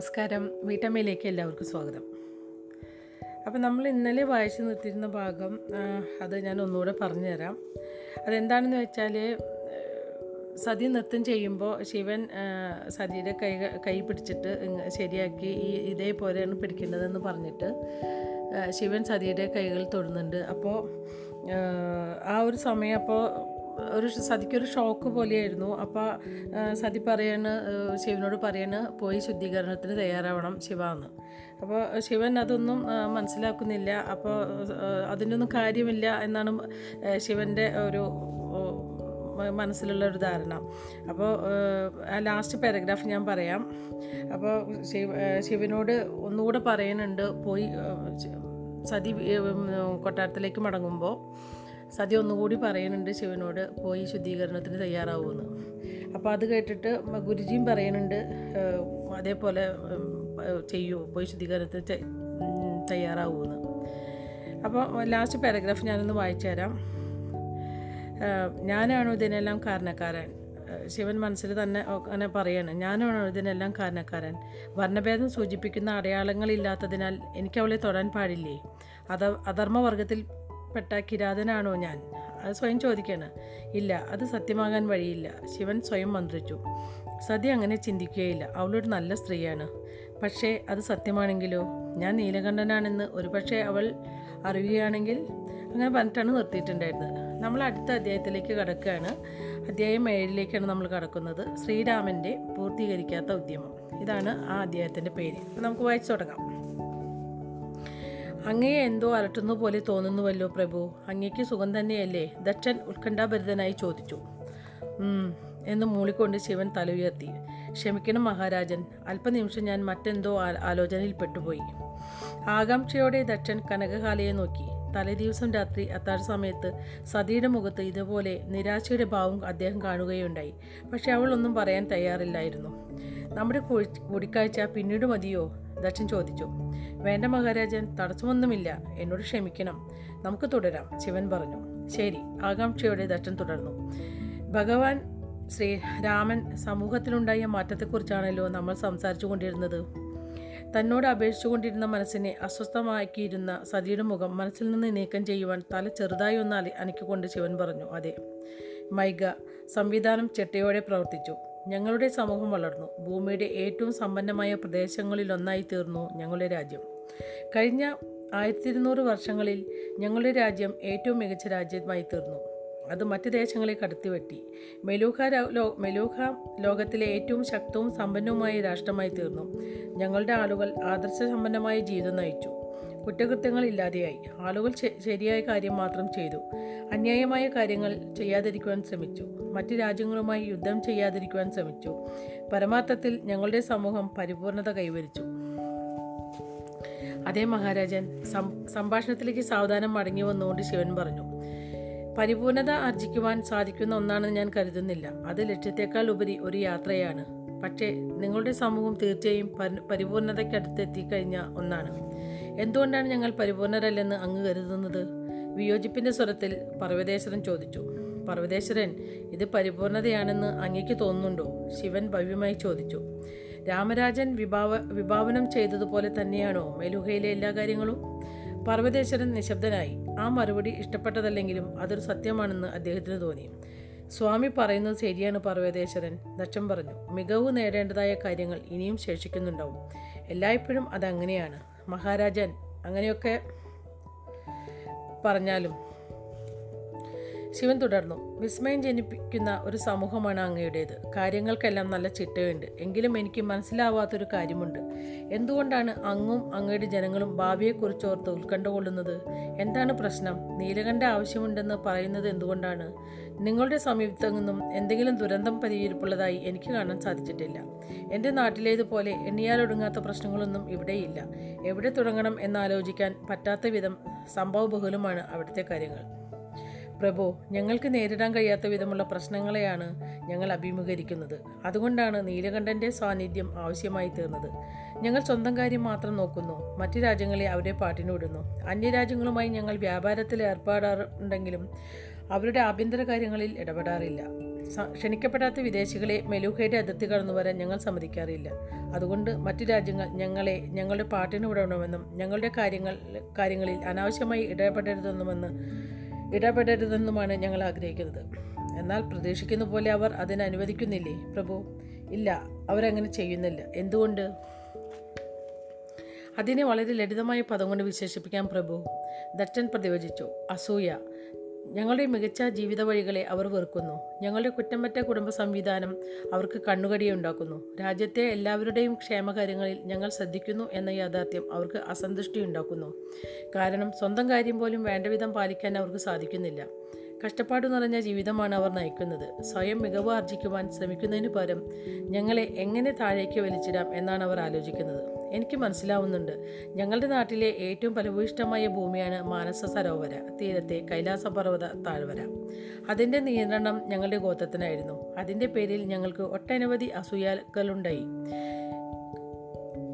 നമസ്കാരം. വീട്ടമ്മയിലേക്ക് എല്ലാവർക്കും സ്വാഗതം. അപ്പോൾ നമ്മൾ ഇന്നലെ വായിച്ചു നിർത്തിയിരുന്ന ഭാഗം അത് ഞാൻ ഒന്നുകൂടെ പറഞ്ഞുതരാം. അതെന്താണെന്ന് വെച്ചാൽ സതി നൃത്തം ചെയ്യുമ്പോൾ ശിവൻ സതിയുടെ കൈ കൈ പിടിച്ചിട്ട് ശരിയാക്കി ഈ ഇതേപോലെയാണ് പിടിക്കേണ്ടതെന്ന് പറഞ്ഞിട്ട് ശിവൻ സതിയുടെ കൈകൾ തൊടുന്നുണ്ട്. അപ്പോൾ ആ ഒരു സമയം അപ്പോൾ ഒരു സതിക്കൊരു ഷോക്ക് പോലെയായിരുന്നു. അപ്പോൾ സതി പറയാണ് ശിവനോട് പറയാണ് പോയി ശുദ്ധീകരണത്തിന് തയ്യാറാവണം ശിവ എന്ന് അപ്പോൾ ശിവൻ അതൊന്നും മനസ്സിലാക്കുന്നില്ല. അപ്പോൾ അതിനൊന്നും കാര്യമില്ല എന്നാണ് ശിവന്റെ ഒരു മനസ്സിലുള്ള ഒരു ധാരണ. അപ്പോൾ ലാസ്റ്റ് പാരഗ്രാഫ് ഞാൻ പറയാം. അപ്പോൾ ശിവ ശിവനോട് ഒന്നുകൂടെ പറയുന്നുണ്ട് പോയി സതി കൊട്ടാരത്തിലേക്ക് മടങ്ങുമ്പോൾ സതി ഒന്നുകൂടി പറയുന്നുണ്ട് ശിവനോട് പോയി ശുദ്ധീകരണത്തിന് തയ്യാറാവുമെന്ന് അപ്പോൾ അത് കേട്ടിട്ട് ഗുരുജിയും പറയുന്നുണ്ട് അതേപോലെ ചെയ്യൂ? പോയി ശുദ്ധീകരണത്തിന് തയ്യാറാവുമെന്ന് അപ്പോൾ ലാസ്റ്റ് പാരഗ്രാഫ് ഞാനൊന്ന് വായിച്ചു തരാം ഞാനാണോ ഇതിനെല്ലാം കാരണക്കാരൻ? ശിവൻ മനസ്സിൽ തന്നെ അങ്ങനെ പറയാണ് ഞാനാണോ ഇതിനെല്ലാം കാരണക്കാരൻ? വർണഭേദം സൂചിപ്പിക്കുന്ന അടയാളങ്ങളില്ലാത്തതിനാൽ എനിക്ക് അവളെ തൊടാൻ പാടില്ലേ? അധ അധർമ്മവർഗത്തിൽപ്പെട്ട കിരാതനാണോ ഞാൻ? അത് സ്വയം ചോദിക്കാണ്. ഇല്ല അത് സത്യമാകാൻ വഴിയില്ല. ശിവൻ സ്വയം മന്ത്രിച്ചു. സതി അങ്ങനെ ചിന്തിക്കുകയില്ല. അവളൊരു നല്ല സ്ത്രീയാണ്. പക്ഷേ അത് സത്യമാണെങ്കിലോ? ഞാൻ നീലകണ്ഠനാണെന്ന് ഒരുപക്ഷെ അവൾ അറിയുകയാണെങ്കിൽ അങ്ങനെ പറഞ്ഞിട്ടാണ് നിർത്തിയിട്ടുണ്ടായിരുന്നത്. നമ്മൾ അടുത്ത അധ്യായത്തിലേക്ക് കടക്കുകയാണ്. അധ്യായം ഏഴിലേക്കാണ് നമ്മൾ കടക്കുന്നത്. ശ്രീരാമന്റെ പൂർത്തീകരിക്കാത്ത ഉദ്യമം. ഇതാണ് ആ അധ്യായത്തിന്റെ പേര്. നമുക്ക് വായിച്ചു തുടങ്ങാം. അങ്ങയെ എന്തോ അലട്ടുന്ന പോലെ തോന്നുന്നുവല്ലോ പ്രഭു. അങ്ങയ്ക്ക് സുഖം തന്നെയല്ലേ? ദക്ഷൻ ഉത്കണ്ഠാഭരിതനായി ചോദിച്ചു. എന്ന് മൂളിക്കൊണ്ട് ശിവൻ തല ഉയർത്തി ക്ഷമിക്കണം മഹാരാജൻ. അല്പനിമിഷം ഞാൻ മറ്റെന്തോ ആലോചനയിൽ പെട്ടുപോയി. ആകാംക്ഷയോടെ ദക്ഷൻ കനകകാലയെ നോക്കി. തലേദിവസം രാത്രി അത്താഴ സമയത്ത് സതിയുടെ മുഖത്ത് ഇതുപോലെ നിരാശയുടെ ഭാവം അദ്ദേഹം കാണുകയുണ്ടായി. പക്ഷെ അവൾ ഒന്നും പറയാൻ തയ്യാറില്ലായിരുന്നു. നമ്മുടെ കൂടി- കൂടിക്കാഴ്ച പിന്നീട് മതിയോ? ദക്ഷൻ ചോദിച്ചു. വേണ്ട മഹാരാജൻ തടസ്സമൊന്നുമില്ല. എന്നോട് ക്ഷമിക്കണം. നമുക്ക് തുടരാം ശിവൻ പറഞ്ഞു. ശരി ആകാംക്ഷയോടെ ദക്ഷൻ തുടർന്നു. ഭഗവാൻ ശ്രീ രാമൻ സമൂഹത്തിലുണ്ടായ മാറ്റത്തെക്കുറിച്ചാണല്ലോ നമ്മൾ സംസാരിച്ചു കൊണ്ടിരുന്നത്. തന്നോട് അപേക്ഷിച്ചുകൊണ്ടിരുന്ന മനസ്സിനെ അസ്വസ്ഥമാക്കിയിരുന്ന സതിയുടെ മുഖം മനസ്സിൽ നിന്ന് നീക്കം ചെയ്യുവാൻ തല ചെറുതായി ഒന്ന് അനക്കിക്കൊണ്ട് ശിവൻ പറഞ്ഞു. അതെ. മൈഗ സംവിധാനം ചെട്ടയോടെ പ്രവർത്തിച്ചു. ഞങ്ങളുടെ സമൂഹം വളർന്നു. ഭൂമിയുടെ ഏറ്റവും സമ്പന്നമായ പ്രദേശങ്ങളിലൊന്നായി തീർന്നു ഞങ്ങളുടെ രാജ്യം. കഴിഞ്ഞ ആയിരത്തി ഇരുന്നൂറ് വർഷങ്ങളിൽ ഞങ്ങളുടെ രാജ്യം ഏറ്റവും മികച്ച രാജ്യമായി തീർന്നു. അത് മറ്റ് ദേശങ്ങളെ കടത്തിവെട്ടി. മെലൂഹ മെലൂഹ ലോകത്തിലെ ഏറ്റവും ശക്തവും സമ്പന്നവുമായ രാഷ്ട്രമായി തീർന്നു. ഞങ്ങളുടെ ആളുകൾ ആദർശ സമ്പന്നമായ ജീവിതം നയിച്ചു. കുറ്റകൃത്യങ്ങൾ ഇല്ലാതെയായി. ആളുകൾ ശരിയായ കാര്യം മാത്രം ചെയ്തു. അന്യായമായ കാര്യങ്ങൾ ചെയ്യാതിരിക്കുവാൻ ശ്രമിച്ചു. മറ്റ് രാജ്യങ്ങളുമായി യുദ്ധം ചെയ്യാതിരിക്കുവാൻ ശ്രമിച്ചു. പരമാർത്ഥത്തിൽ ഞങ്ങളുടെ സമൂഹം പരിപൂർണത കൈവരിച്ചു. അതേ മഹാരാജൻ സംഭാഷണത്തിലേക്ക് സാവധാനം മടങ്ങി വന്നുകൊണ്ട് ശിവൻ പറഞ്ഞു പരിപൂർണത ആർജിക്കുവാൻ സാധിക്കുന്ന ഒന്നാണെന്ന് ഞാൻ കരുതുന്നില്ല. അത് ലക്ഷ്യത്തെക്കാൾ ഉപരി ഒരു യാത്രയാണ്. പക്ഷേ നിങ്ങളുടെ സമൂഹം തീർച്ചയായും പരി- പരിപൂർണതയ്ക്കടുത്തെത്തിക്കഴിഞ്ഞ ഒന്നാണ്. എന്തുകൊണ്ടാണ് ഞങ്ങൾ പരിപൂർണരല്ലെന്ന് അങ്ങ് കരുതുന്നത്? വിയോജിപ്പിന്റെ സ്വരത്തിൽ പർവതേശ്വരൻ ചോദിച്ചു പർവതേശ്വരൻ ഇത് പരിപൂർണതയാണെന്ന് അങ്ങേക്ക് തോന്നുന്നുണ്ടോ? ശിവൻ ഭവ്യമായി ചോദിച്ചു. രാമരാജൻ വിഭാവ വിഭാവനം ചെയ്തതുപോലെ തന്നെയാണോ മേലുഹയിലെ എല്ലാ കാര്യങ്ങളും? പർവതേശ്വരൻ നിശബ്ദനായി. ആ മറുപടി ഇഷ്ടപ്പെട്ടതല്ലെങ്കിലും അതൊരു സത്യമാണെന്ന് അദ്ദേഹത്തിന് തോന്നി. സ്വാമി പറയുന്നത് ശരിയാണ് പർവതേശ്വരൻ. ദക്ഷം പറഞ്ഞു മികവ് നേടേണ്ടതായ കാര്യങ്ങൾ ഇനിയും ശേഷിക്കുന്നുണ്ടാവും. എല്ലായ്പ്പോഴും അതങ്ങനെയാണ്. മഹാരാജൻ അങ്ങനെയൊക്കെ പറഞ്ഞാലും ശിവൻ തുടർന്നു. വിസ്മയം ജനിപ്പിക്കുന്ന ഒരു സമൂഹമാണ് അങ്ങയുടേത്. കാര്യങ്ങൾക്കെല്ലാം നല്ല ചിട്ടയുണ്ട്. എങ്കിലും എനിക്ക് മനസ്സിലാവാത്തൊരു കാര്യമുണ്ട്. എന്തുകൊണ്ടാണ് അങ്ങും അങ്ങയുടെ ജനങ്ങളും ഭാവിയെക്കുറിച്ച് ഓർത്ത് ഉത്കണ്ഠ കൊള്ളുന്നത് എന്താണ് പ്രശ്നം? നീലകണ്ഠ ആവശ്യമുണ്ടെന്ന് പറയുന്നത് എന്തുകൊണ്ടാണ്? നിങ്ങളുടെ സമീപത്തു നിന്നും എന്തെങ്കിലും ദുരന്തം പരിഹരിപ്പുള്ളതായി എനിക്ക് കാണാൻ സാധിച്ചിട്ടില്ല. എന്റെ നാട്ടിലേതുപോലെ എണ്ണിയാലൊടുങ്ങാത്ത പ്രശ്നങ്ങളൊന്നും ഇവിടെയില്ല. എവിടെ തുടങ്ങണം എന്നാലോചിക്കാൻ പറ്റാത്ത വിധം സംഭവബഹുലമാണ് അവിടുത്തെ കാര്യങ്ങൾ. പ്രഭു ഞങ്ങൾക്ക് നേരിടാൻ കഴിയാത്ത വിധമുള്ള പ്രശ്നങ്ങളെയാണ് ഞങ്ങൾ അഭിമുഖീകരിക്കുന്നത്. അതുകൊണ്ടാണ് നീലകണ്ഠന്റെ സാന്നിധ്യം ആവശ്യമായി തീർന്നത്. ഞങ്ങൾ സ്വന്തം കാര്യം മാത്രം നോക്കുന്നു. മറ്റ് രാജ്യങ്ങളെ അവരെ പാട്ടിനോടുന്നു. അന്യരാജ്യങ്ങളുമായി ഞങ്ങൾ വ്യാപാരത്തിൽ ഏർപ്പെടാറുണ്ടെങ്കിലും അവരുടെ ആഭ്യന്തര കാര്യങ്ങളിൽ ഇടപെടാറില്ല. ക്ഷണിക്കപ്പെടാത്ത വിദേശികളെ മെലൂഹയുടെ അതിർത്തി കടന്നു വരാൻ ഞങ്ങൾ സമ്മതിക്കാറില്ല. അതുകൊണ്ട് മറ്റു രാജ്യങ്ങൾ ഞങ്ങളെ ഞങ്ങളുടെ പാട്ടിന് വിടണമെന്നും ഞങ്ങളുടെ കാര്യങ്ങൾ കാര്യങ്ങളിൽ അനാവശ്യമായി ഇടപെടരുതെന്നുമെന്ന് ഇടപെടരുതെന്നുമാണ് ഞങ്ങൾ ആഗ്രഹിക്കുന്നത്. എന്നാൽ പ്രതീക്ഷിക്കുന്ന പോലെ അവർ അതിന് അനുവദിക്കുന്നില്ലേ? പ്രഭു ഇല്ല അവരങ്ങനെ ചെയ്യുന്നില്ല. എന്തുകൊണ്ട്? അതിനെ വളരെ ലളിതമായ പദം കൊണ്ട് വിശേഷിപ്പിക്കാൻ പ്രഭു. ദത്തൻ പ്രതിവചിച്ചു. അസൂയ. ഞങ്ങളുടെ മികച്ച ജീവിത വഴികളെ അവർ വെറുക്കുന്നു. ഞങ്ങളുടെ കുറ്റമറ്റ കുടുംബ സംവിധാനം അവർക്ക് കണ്ണുകടിയുണ്ടാക്കുന്നു രാജ്യത്തെ എല്ലാവരുടെയും ക്ഷേമകാര്യങ്ങളിൽ ഞങ്ങൾ ശ്രദ്ധിക്കുന്നു എന്ന യാഥാർത്ഥ്യം അവർക്ക് അസന്തുഷ്ടി ഉണ്ടാക്കുന്നു. കാരണം സ്വന്തം കാര്യം പോലും വേണ്ടവിധം പാലിക്കാൻ അവർക്ക് സാധിക്കുന്നില്ല. കഷ്ടപ്പാട് നിറഞ്ഞ ജീവിതമാണ് അവർ നയിക്കുന്നത്. സ്വയം മികവ് ആർജിക്കുവാൻ ശ്രമിക്കുന്നതിന് പകരം ഞങ്ങളെ എങ്ങനെ താഴേക്ക് വലിച്ചിടാം എന്നാണ് അവർ ആലോചിക്കുന്നത്. എനിക്ക് മനസ്സിലാവുന്നുണ്ട്. ഞങ്ങളുടെ നാട്ടിലെ ഏറ്റവും ഫലഭൂയിഷ്ടമായ ഭൂമിയാണ് മാനസ സരോവര തീരത്തെ കൈലാസ പർവത താഴ്വര. അതിന്റെ നിയന്ത്രണം ഞങ്ങളുടെ ഗോത്രത്തിനായിരുന്നു. അതിന്റെ പേരിൽ ഞങ്ങൾക്ക് ഒട്ടനവധി അസൂയാലുക്കളുണ്ടായി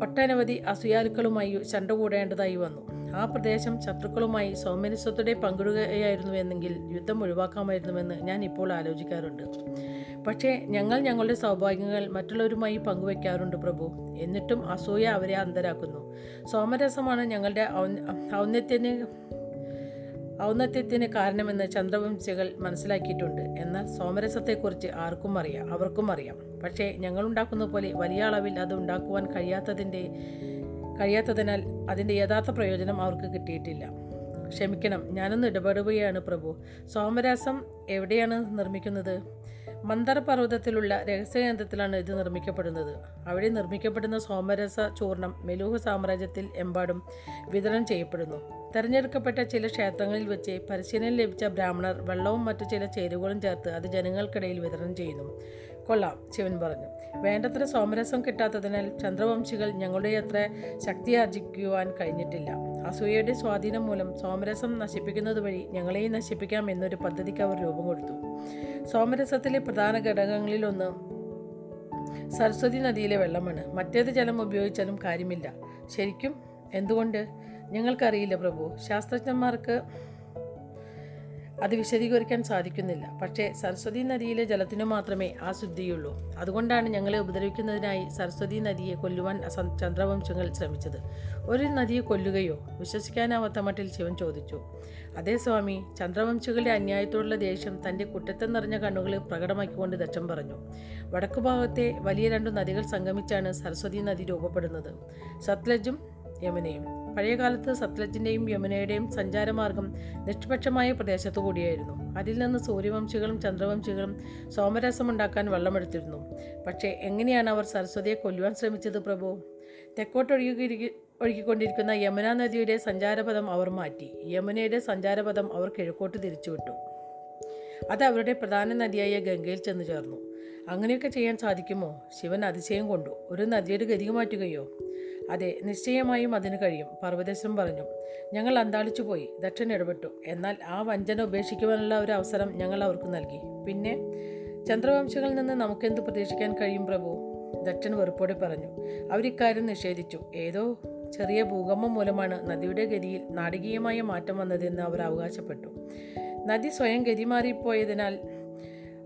ഒട്ടനവധി അസൂയാലുക്കളുമായി ചണ്ട കൂടേണ്ടതായി വന്നു. ആ പ്രദേശം ശത്രുക്കളുമായി സൗമനസ്വത്തോടെ പങ്കിടുകയായിരുന്നുവെന്നെങ്കിൽ യുദ്ധം ഒഴിവാക്കാമായിരുന്നുവെന്ന് ഞാൻ ഇപ്പോൾ ആലോചിക്കാറുണ്ട്. പക്ഷേ ഞങ്ങൾ ഞങ്ങളുടെ സൗഭാഗ്യങ്ങൾ മറ്റുള്ളവരുമായി പങ്കുവയ്ക്കാറുണ്ട് പ്രഭു. എന്നിട്ടും അസൂയ അവരെ അന്തരാക്കുന്നു. സോമരസമാണ് ഞങ്ങളുടെ ഔന്ന- ഔന്നത്യത്തിന് ഔന്നത്യത്തിന് കാരണമെന്ന് ചന്ദ്രവംശികൾ മനസ്സിലാക്കിയിട്ടുണ്ട്. എന്നാൽ സോമരസത്തെക്കുറിച്ച് ആർക്കും അറിയാം അവർക്കും അറിയാം. പക്ഷേ ഞങ്ങളുണ്ടാക്കുന്ന പോലെ വലിയ അളവിൽ അത് ഉണ്ടാക്കുവാൻ കഴിയാത്തതിന്റെ കഴിയാത്തതിനാൽ അതിന്റെ യഥാർത്ഥ പ്രയോജനം അവർക്ക് കിട്ടിയിട്ടില്ല. ക്ഷമിക്കണം ഞാനൊന്ന് ഇടപെടുകയാണ് പ്രഭു. സോമരാസം എവിടെയാണ് നിർമ്മിക്കുന്നത്? മന്ദർ പർവതത്തിലുള്ള രഹസ്യകേന്ദ്രത്തിലാണ് ഇത് നിർമ്മിക്കപ്പെടുന്നത്. അവിടെ നിർമ്മിക്കപ്പെടുന്ന സോമരസ ചൂർണം മെലൂഹ സാമ്രാജ്യത്തിൽ എമ്പാടും വിതരണം ചെയ്യപ്പെടുന്നു. തെരഞ്ഞെടുക്കപ്പെട്ട ചില ക്ഷേത്രങ്ങളിൽ വെച്ച് പരിശീലനം ലഭിച്ച ബ്രാഹ്മണർ വെള്ളവും മറ്റു ചില ചേരുവകളും ചേർത്ത് അത് ജനങ്ങൾക്കിടയിൽ വിതരണം ചെയ്യുന്നു. കൊള്ളാം ശിവൻ പറഞ്ഞു. വേണ്ടത്ര സോമരസം കിട്ടാത്തതിനാൽ ചന്ദ്രവംശികൾ ഞങ്ങളുടെ അത്ര ശക്തി ആർജിക്കുവാൻ കഴിഞ്ഞിട്ടില്ല. അസൂയയുടെ സ്വാധീനം മൂലം സോമരസം നശിപ്പിക്കുന്നത് വഴി ഞങ്ങളെയും നശിപ്പിക്കാം എന്നൊരു പദ്ധതിക്ക് അവർ രൂപം കൊടുത്തു. സോമരസത്തിലെ പ്രധാന ഘടകങ്ങളിലൊന്ന് സരസ്വതി നദിയിലെ വെള്ളമാണ്. മറ്റേത് ജലം ഉപയോഗിച്ചാലും കാര്യമില്ല. ശരിക്കും എന്തുകൊണ്ട്? ഞങ്ങൾക്കറിയില്ല പ്രഭു. ശാസ്ത്രജ്ഞന്മാർക്ക് അത് വിശദീകരിക്കാൻ സാധിക്കുന്നില്ല. പക്ഷേ സരസ്വതി നദിയിലെ ജലത്തിനു മാത്രമേ ആ ശുദ്ധിയുള്ളൂ. അതുകൊണ്ടാണ് ഞങ്ങളെ ഉപദ്രവിക്കുന്നതിനായി സരസ്വതി നദിയെ കൊല്ലുവാൻ ചന്ദ്രവംശങ്ങൾ ശ്രമിച്ചത്. ഒരു നദിയെ കൊല്ലുകയോ വിശ്വസിക്കാനാവാത്ത മട്ടിൽ ശിവൻ ചോദിച്ചു. അതേ സ്വാമി ചന്ദ്രവംശികളുടെ അന്യായത്തോടുള്ള ദേഷ്യം തന്റെ കുറ്റത്തെ നിറഞ്ഞ കണ്ണുകളിൽ പ്രകടമാക്കിക്കൊണ്ട് ദക്ഷം പറഞ്ഞു. വടക്കു ഭാഗത്തെ വലിയ രണ്ടു നദികൾ സംഗമിച്ചാണ് സരസ്വതി നദി രൂപപ്പെടുന്നത്. സത്ലജും യമുനയും. പഴയകാലത്ത് സത്ലജിന്റെയും യമുനയുടെയും സഞ്ചാരമാർഗം നിഷ്പക്ഷമായ പ്രദേശത്തു കൂടിയായിരുന്നു. അതിൽ നിന്ന് സൂര്യവംശികളും ചന്ദ്രവംശികളും സോമരസമുണ്ടാക്കാൻ വെള്ളമെടുത്തിരുന്നു. പക്ഷേ എങ്ങനെയാണ് അവർ സരസ്വതിയെ കൊല്ലുവാൻ ശ്രമിച്ചത് പ്രഭു? തെക്കോട്ടൊഴുകി ഒഴുകിക്കൊണ്ടിരിക്കുന്ന യമുന നദിയുടെ സഞ്ചാരപഥം അവർ മാറ്റി. യമുനയുടെ സഞ്ചാരപഥം അവർ കിഴക്കോട്ട് തിരിച്ചുവിട്ടു. അത് അവരുടെ പ്രധാന നദിയായ ഗംഗയിൽ ചെന്നു ചേർന്നു അങ്ങനെയൊക്കെ ചെയ്യാൻ സാധിക്കുമോ? ശിവൻ അതിശയം കൊണ്ടു. ഒരു നദിയുടെ ഗതി മാറ്റുകയോ? അതെ നിശ്ചയമായും അതിന് കഴിയും പർവതേശ്വരം പറഞ്ഞു. ഞങ്ങൾ അന്താളിച്ചു പോയി ദക്ഷൻ ഇടപെട്ടു. എന്നാൽ ആ വഞ്ചന ഉപേക്ഷിക്കുവാനുള്ള ഒരു അവസരം ഞങ്ങൾ അവർക്ക് നൽകി. പിന്നെ ചന്ദ്രവംശങ്ങളിൽ നിന്ന് നമുക്കെന്ത് പ്രതീക്ഷിക്കാൻ കഴിയും പ്രഭു? ദക്ഷൻ വെറുപ്പോടെ പറഞ്ഞു. അവരിക്കാര്യം നിഷേധിച്ചു. ഏതോ ചെറിയ ഭൂകമ്പം മൂലമാണ് നദിയുടെ ഗതിയിൽ നാടകീയമായ മാറ്റം വന്നതെന്ന് അവർ അവകാശപ്പെട്ടു. നദി സ്വയം ഗതി മാറിപ്പോയതിനാൽ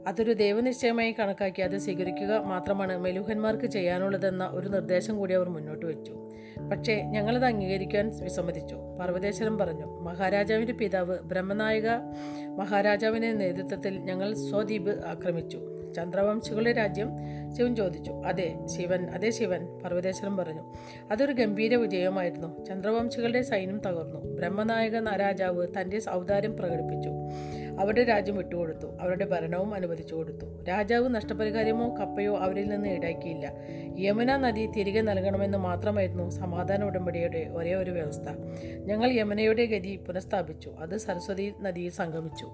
അതൊരു ദൈവനിശ്ചയമായി കണക്കാക്കി അത് സ്വീകരിക്കുക മാത്രമാണ് മെലൂഹന്മാർക്ക് ചെയ്യാനുള്ളതെന്ന ഒരു നിർദ്ദേശം കൂടി അവർ മുന്നോട്ട് വെച്ചു. പക്ഷേ ഞങ്ങളത് അംഗീകരിക്കാൻ വിസമ്മതിച്ചു. പർവതേശ്വരം പറഞ്ഞു മഹാരാജാവിന്റെ പിതാവ് ബ്രഹ്മനായക മഹാരാജാവിന്റെ നേതൃത്വത്തിൽ ഞങ്ങൾ സ്വദ്വീപ് ആക്രമിച്ചു. ചന്ദ്രവംശികളുടെ രാജ്യം ശിവൻ ചോദിച്ചു അതെ ശിവൻ അതെ ശിവൻ പർവതേശ്വരം പറഞ്ഞു. അതൊരു ഗംഭീര വിജയമായിരുന്നു. ചന്ദ്രവംശികളുടെ സൈന്യം തകർന്നു. ബ്രഹ്മനായക രാജാവ് തന്റെ ഔദാര്യം പ്രകടിപ്പിച്ചു. അവരുടെ രാജ്യം വിട്ടുകൊടുത്തു. അവരുടെ ഭരണവും അനുവദിച്ചു കൊടുത്തു. രാജാവ് നഷ്ടപരിഹാരമോ കപ്പയോ അവരിൽ നിന്ന് ഈടാക്കിയില്ല. യമുന നദി തിരികെ നൽകണമെന്ന് മാത്രമായിരുന്നു സമാധാന ഉടമ്പടിയുടെ ഒരേ ഒരു വ്യവസ്ഥ. ഞങ്ങൾ യമുനയുടെ ഗതി പുനഃസ്ഥാപിച്ചു. അത് സരസ്വതി നദിയിൽ സംഗമിച്ചു.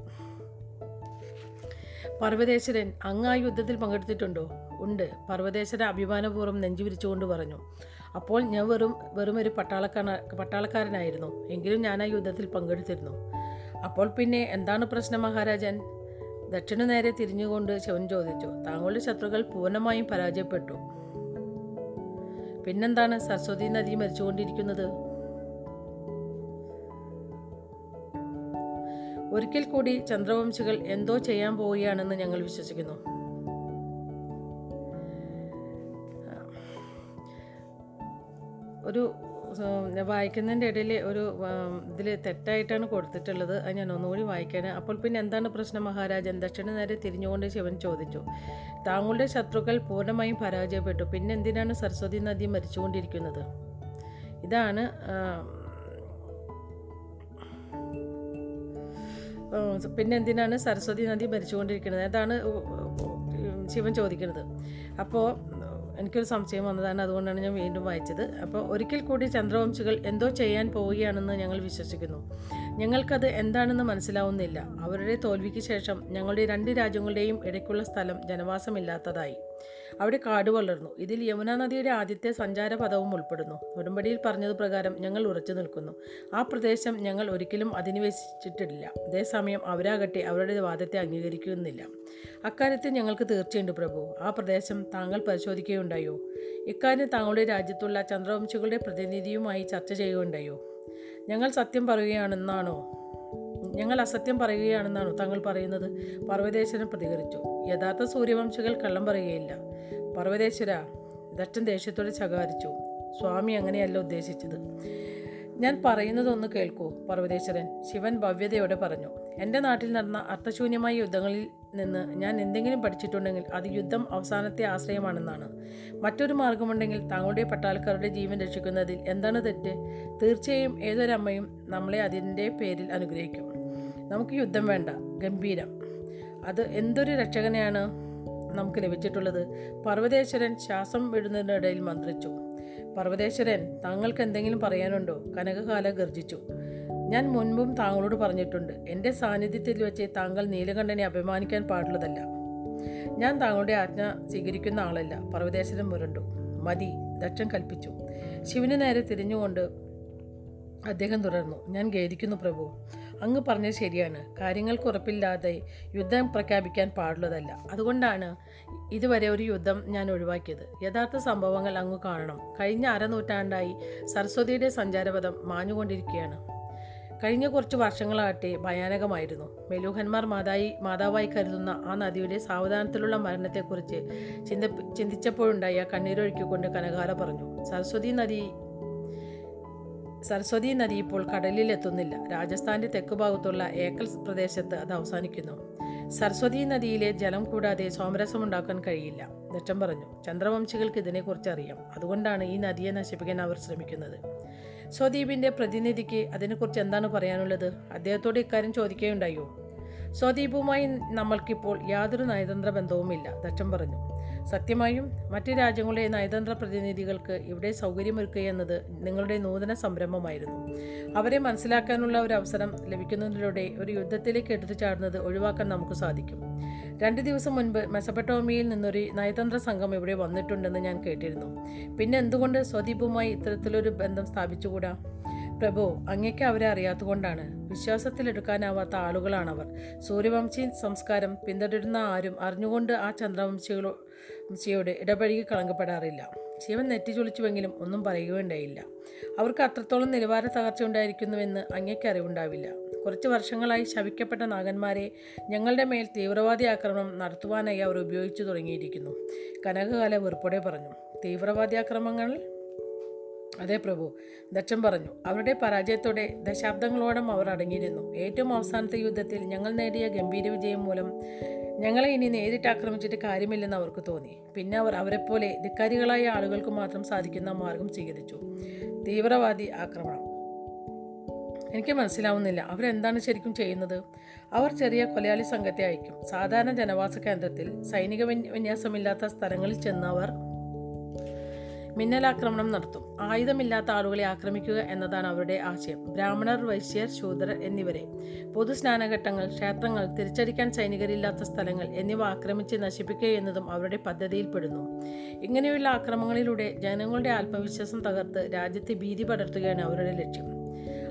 പർവതേശ്വരൻ അങ്ങ് ആ യുദ്ധത്തിൽ പങ്കെടുത്തിട്ടുണ്ടോ? ഉണ്ട്. പർവതേശ്വര അഭിമാനപൂർവം നെഞ്ചുവിരിച്ചുകൊണ്ട് പറഞ്ഞു. അപ്പോൾ ഞാൻ വെറും വെറും ഒരു പട്ടാളക്കാരന പട്ടാളക്കാരനായിരുന്നു. എങ്കിലും ഞാൻ ആ യുദ്ധത്തിൽ പങ്കെടുത്തിരുന്നു. അപ്പോൾ പിന്നെ എന്താണ് പ്രശ്നം മഹാരാജൻ? ദക്ഷിണ നേരെ തിരിഞ്ഞുകൊണ്ട് ശിവൻ ചോദിച്ചു. താങ്കളുടെ ശത്രുക്കൾ പൂർണമായും പരാജയപ്പെട്ടു. പിന്നെന്താണ് സരസ്വതി നദി മരിച്ചുകൊണ്ടിരിക്കുന്നത്? ഒരിക്കൽ കൂടി ചന്ദ്രവംശികൾ എന്തോ ചെയ്യാൻ പോവുകയാണെന്ന് ഞങ്ങൾ വിശ്വസിക്കുന്നു. ഒരു വായിക്കുന്നതിന്റെ ഇടയിൽ ഒരു ഇതിൽ തെറ്റായിട്ടാണ് കൊടുത്തിട്ടുള്ളത്. അത് ഞാൻ ഒന്നുകൂടി വായിക്കാൻ അപ്പോൾ പിന്നെ എന്താണ് പ്രശ്നം മഹാരാജൻ? ദക്ഷിണ നേരെ തിരിഞ്ഞുകൊണ്ട് ശിവൻ ചോദിച്ചു. താങ്കളുടെ ശത്രുക്കൾ പൂർണമായും പരാജയപ്പെട്ടു. പിന്നെ എന്തിനാണ് സരസ്വതി നദി മരിച്ചുകൊണ്ടിരിക്കുന്നത്? ഇതാണ് പിന്നെ എന്തിനാണ് സരസ്വതി നദി മരിച്ചുകൊണ്ടിരിക്കുന്നത്? അതാണ് ശിവൻ ചോദിക്കുന്നത്. അപ്പോൾ എനിക്കൊരു സംശയം വന്നതാണ്. അതുകൊണ്ടാണ് ഞാൻ വീണ്ടും വായിച്ചത്. അപ്പോൾ ഒരിക്കൽ കൂടി ചന്ദ്രവംശികൾ എന്തോ ചെയ്യാൻ പോവുകയാണെന്ന് ഞങ്ങൾ വിശ്വസിക്കുന്നു. ഞങ്ങൾക്കത് എന്താണെന്ന് മനസ്സിലാവുന്നില്ല. അവരുടെ തോൽവിക്ക് ശേഷം ഞങ്ങളുടെ രണ്ട് രാജ്യങ്ങളുടെയും ഇടയ്ക്കുള്ള സ്ഥലം ജനവാസമില്ലാത്തതായി. അവിടെ കാട് വളർന്നു. ഇതിൽ യമുന നദിയുടെ ആദ്യത്തെ സഞ്ചാരപഥവും ഉൾപ്പെടുന്നു. ഉടമ്പടിയിൽ പറഞ്ഞത് പ്രകാരം ഞങ്ങൾ ഉറച്ചു നിൽക്കുന്നു. ആ പ്രദേശം ഞങ്ങൾ ഒരിക്കലും അധിനിവേശിച്ചിട്ടില്ല. അതേസമയം അവരാകട്ടെ അവരുടെ വാദത്തെ അംഗീകരിക്കുന്നില്ല. അക്കാര്യത്തിൽ ഞങ്ങൾക്ക് തീർച്ചയുണ്ട് പ്രഭു. ആ പ്രദേശം താങ്കൾ പരിശോധിക്കുകയുണ്ടായോ? ഇക്കാര്യം താങ്കളുടെ രാജ്യത്തുള്ള ചന്ദ്രവംശികളുടെ പ്രതിനിധിയുമായി ചർച്ച ചെയ്യുകയുണ്ടായോ? ഞങ്ങൾ സത്യം പറയുകയാണെന്നാണോ? ഞങ്ങൾ അസത്യം പറയുകയാണെന്നാണോ താങ്കൾ പറയുന്നത്? പർവതേശ്വരൻ പ്രതികരിച്ചു. യഥാർത്ഥ സൂര്യവംശികൾ കള്ളം പറയുകയില്ല. പർവതേശ്വര ദട്ടൻ ദേഷ്യത്തോടെ ശകാരിച്ചു. സ്വാമി അങ്ങനെയല്ല ഉദ്ദേശിച്ചത്. ഞാൻ പറയുന്നതൊന്ന് കേൾക്കൂ പർവതേശ്വരൻ. ശിവൻ ഭവ്യതയോടെ പറഞ്ഞു എന്റെ നാട്ടിൽ നടന്ന അർത്ഥശൂന്യമായ യുദ്ധങ്ങളിൽ നിന്ന് ഞാൻ എന്തെങ്കിലും പഠിച്ചിട്ടുണ്ടെങ്കിൽ അത് യുദ്ധം അവസാനത്തെ ആശ്രയമാണെന്നാണ്. മറ്റൊരു മാർഗമുണ്ടെങ്കിൽ താങ്കളുടെ പട്ടാൾക്കാരുടെ ജീവൻ രക്ഷിക്കുന്നതിൽ എന്താണ് തെറ്റ്? തീർച്ചയായും ഏതൊരമ്മയും നമ്മളെ അതിന്റെ പേരിൽ അനുഗ്രഹിക്കും. നമുക്ക് യുദ്ധം വേണ്ട ഗംഭീരം. അത് എന്തൊരു രക്ഷകനെയാണ് നമുക്ക് ലഭിച്ചിട്ടുള്ളത്? പർവതേശ്വരൻ ശ്വാസം വിടുന്നതിനിടയിൽ മന്ത്രിച്ചു പർവതേശ്വരൻ താങ്കൾക്ക് എന്തെങ്കിലും പറയാനുണ്ടോ? കനകകാല ഗർജിച്ചു ഞാൻ മുൻപും താങ്കളോട് പറഞ്ഞിട്ടുണ്ട് എന്റെ സാന്നിധ്യത്തിൽ വെച്ച് താങ്കൾ നീലകണ്ഠനെ അഭിമാനിക്കാൻ പാടുള്ളതല്ല. ഞാൻ താങ്കളുടെ ആജ്ഞ സ്വീകരിക്കുന്ന ആളല്ല പർവതേശ്വരൻ മുരണ്ടു. മതി ദക്ഷൻ കൽപ്പിച്ചു. ശിവന് നേരെ തിരിഞ്ഞുകൊണ്ട് അദ്ദേഹം തുടർന്നു ഞാൻ ഖേദിക്കുന്നു പ്രഭു അങ്ങ് പറഞ്ഞത് ശരിയാണ്. കാര്യങ്ങൾക്ക് ഉറപ്പില്ലാതെ യുദ്ധം പ്രഖ്യാപിക്കാൻ പാടുള്ളതല്ല. അതുകൊണ്ടാണ് ഇതുവരെ ഒരു യുദ്ധം ഞാൻ ഒഴിവാക്കിയത്. യഥാർത്ഥ സംഭവങ്ങൾ അങ്ങ് കാണണം. കഴിഞ്ഞ അരനൂറ്റാണ്ടായി സരസ്വതിയുടെ സഞ്ചാരപഥം മാഞ്ഞുകൊണ്ടിരിക്കുകയാണ്. കഴിഞ്ഞ കുറച്ച് വർഷങ്ങളാകട്ടെ ഭയാനകമായിരുന്നു. മെലൂഹന്മാർ മാതായി മാതാവായി കരുതുന്ന ആ നദിയുടെ സാവധാനത്തിലുള്ള മരണത്തെക്കുറിച്ച് ചിന്ത ചിന്തിച്ചപ്പോഴുണ്ടായ കണ്ണീരൊഴുക്കിക്കൊണ്ട് കനകാല പറഞ്ഞു. സരസ്വതി നദി സരസ്വതി നദി ഇപ്പോൾ കടലിൽ എത്തുന്നില്ല രാജസ്ഥാന്റെ തെക്കുഭാഗത്തുള്ള ഏക്കൽ പ്രദേശത്ത് അത് അവസാനിക്കുന്നു. സരസ്വതി നദിയിലെ ജലം കൂടാതെ സോമരസമുണ്ടാക്കാൻ കഴിയില്ല നെറ്റം പറഞ്ഞു. ചന്ദ്രവംശികൾക്ക് ഇതിനെക്കുറിച്ച് അറിയാം. അതുകൊണ്ടാണ് ഈ നദിയെ നശിപ്പിക്കാൻ അവർ ശ്രമിക്കുന്നത്. സ്വദീപിന്റെ പ്രതിനിധിക്ക് അതിനെക്കുറിച്ച് എന്താണ് പറയാനുള്ളത്? അദ്ദേഹത്തോട് ഇക്കാര്യം ചോദിക്കുകയുണ്ടായോ. സ്വദീപുമായി നമ്മൾക്കിപ്പോൾ യാതൊരു നയതന്ത്ര ബന്ധവുമില്ല ദക്ഷം പറഞ്ഞു. സത്യമായും മറ്റ് രാജ്യങ്ങളിലെ നയതന്ത്ര പ്രതിനിധികൾക്ക് ഇവിടെ സൗകര്യമൊരുക്കുക നിങ്ങളുടെ നൂതന സംരംഭമായിരുന്നു. അവരെ മനസ്സിലാക്കാനുള്ള ഒരു അവസരം ലഭിക്കുന്നതിലൂടെ ഒരു യുദ്ധത്തിലേക്ക് എടുത്തു ചാടുന്നത് ഒഴിവാക്കാൻ നമുക്ക് സാധിക്കും. രണ്ട് ദിവസം മുൻപ് മെസപ്പട്ടോമിയയിൽ നിന്നൊരു നയതന്ത്ര സംഘം ഇവിടെ വന്നിട്ടുണ്ടെന്ന് ഞാൻ കേട്ടിരുന്നു. പിന്നെ എന്തുകൊണ്ട് സ്വദീപുമായി ഇത്തരത്തിലൊരു ബന്ധം സ്ഥാപിച്ചുകൂടാ? പ്രഭു അങ്ങേക്ക് അവരെ അറിയാത്തുകൊണ്ടാണ് വിശ്വാസത്തിലെടുക്കാനാവാത്ത ആളുകളാണവർ. സൂര്യവംശി സംസ്കാരം പിന്തുടരുന്ന ആരും അറിഞ്ഞുകൊണ്ട് ആ ചന്ദ്രവംശികളോ വംശിയോട് ഇടപഴകി കളങ്കപ്പെടാറില്ല. ശിവൻ നെറ്റി ചൊളിച്ചുവെങ്കിലും ഒന്നും പറയുകയുണ്ടായില്ല. അവർക്ക് അത്രത്തോളം നിലവാര തകർച്ച ഉണ്ടായിരിക്കുന്നുവെന്ന് അങ്ങേക്ക് അറിവുണ്ടാവില്ല. കുറച്ച് വർഷങ്ങളായി ശവിക്കപ്പെട്ട നാഗന്മാരെ ഞങ്ങളുടെ മേൽ തീവ്രവാദി ആക്രമണം നടത്തുവാനായി അവർ ഉപയോഗിച്ചു തുടങ്ങിയിരിക്കുന്നു. കനകകാല വെറുപ്പോടെ പറഞ്ഞു. തീവ്രവാദി ആക്രമണങ്ങൾ അതെ പ്രഭു ദക്ഷൻ പറഞ്ഞു. അവരുടെ പരാജയത്തോടെ ദശാബ്ദങ്ങളോളം അവർ അടങ്ങിയിരുന്നു. ഏറ്റവും അവസാനത്തെ യുദ്ധത്തിൽ ഞങ്ങൾ നേടിയ ഗംഭീര വിജയം മൂലം ഞങ്ങളെ ഇനി നേരിട്ട് ആക്രമിച്ചിട്ട് കാര്യമില്ലെന്ന് അവർക്ക് തോന്നി. പിന്നെ അവർ അവരെപ്പോലെ ധിക്കാരികളായ ആളുകൾക്ക് മാത്രം സാധിക്കുന്ന മാർഗം സ്വീകരിച്ചു. തീവ്രവാദി ആക്രമണം. എനിക്ക് മനസ്സിലാവുന്നില്ല. അവരെന്താണ് ശരിക്കും ചെയ്യുന്നത്? അവർ ചെറിയ കൊലയാളി സംഘത്തെ അയക്കും. സാധാരണ ജനവാസ കേന്ദ്രത്തിൽ സൈനിക വിന്യ- വിന്യാസമില്ലാത്ത സ്ഥലങ്ങളിൽ ചെന്ന് അവർ മിന്നലാക്രമണം നടത്തും. ആയുധമില്ലാത്ത ആളുകളെ ആക്രമിക്കുക എന്നതാണ് അവരുടെ ആശയം. ബ്രാഹ്മണർ വൈശ്യർ ശൂദ്രർ എന്നിവരെ. പൊതു സ്നാനഘട്ടങ്ങൾ ക്ഷേത്രങ്ങൾ തിരിച്ചടിക്കാൻ സൈനികരില്ലാത്ത സ്ഥലങ്ങൾ എന്നിവ ആക്രമിച്ച് നശിപ്പിക്കുക എന്നതും അവരുടെ പദ്ധതിയിൽപ്പെടുന്നു. ഇങ്ങനെയുള്ള ആക്രമണങ്ങളിലൂടെ ജനങ്ങളുടെ ആത്മവിശ്വാസം തകർത്ത് രാജ്യത്തെ ഭീതി പടർത്തുകയാണ് അവരുടെ ലക്ഷ്യം.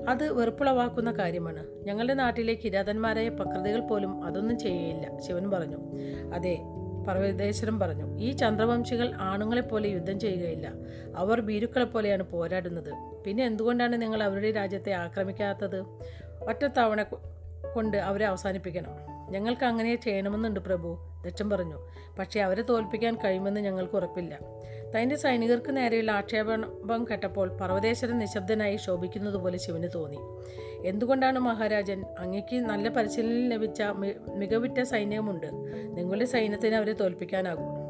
അത് വെറുപ്പുളവാക്കുന്ന കാര്യമാണ്. ഞങ്ങളുടെ നാട്ടിലെ കിരാതന്മാരായ പ്രകൃതികൾ പോലും അതൊന്നും ചെയ്യുകയില്ല ശിവൻ പറഞ്ഞു. അതെ പർവതേശ്വരൻ പറഞ്ഞു ഈ ചന്ദ്രവംശികൾ ആണുങ്ങളെപ്പോലെ യുദ്ധം ചെയ്യുകയില്ല. അവർ ഭീരുക്കളെ പോലെയാണ് പോരാടുന്നത്. പിന്നെ എന്തുകൊണ്ടാണ് നിങ്ങൾ അവരുടെ രാജ്യത്തെ ആക്രമിക്കാത്തത്? ഒറ്റത്തവണ കൊണ്ട് അവരെ അവസാനിപ്പിക്കണം. ഞങ്ങൾക്ക് അങ്ങനെ ചെയ്യണമെന്നുണ്ട് പ്രഭു ദക്ഷൻ പറഞ്ഞു. പക്ഷേ അവരെ തോൽപ്പിക്കാൻ കഴിയുമെന്ന് ഞങ്ങൾക്ക് ഉറപ്പില്ല. തന്റെ സൈനികർക്ക് നേരെയുള്ള ആക്ഷേപം കേട്ടപ്പോൾ പർവതേശ്വരൻ നിശബ്ദനായി ശോഭിക്കുന്നതുപോലെ ശിവന് തോന്നി. എന്തുകൊണ്ടാണ് മഹാരാജൻ? അങ്ങയ്ക്ക് നല്ല പരിശീലനം ലഭിച്ച മികവിറ്റ സൈന്യമുണ്ട്. നിങ്ങളുടെ സൈന്യത്തിന് അവരെ തോൽപ്പിക്കാനാകും.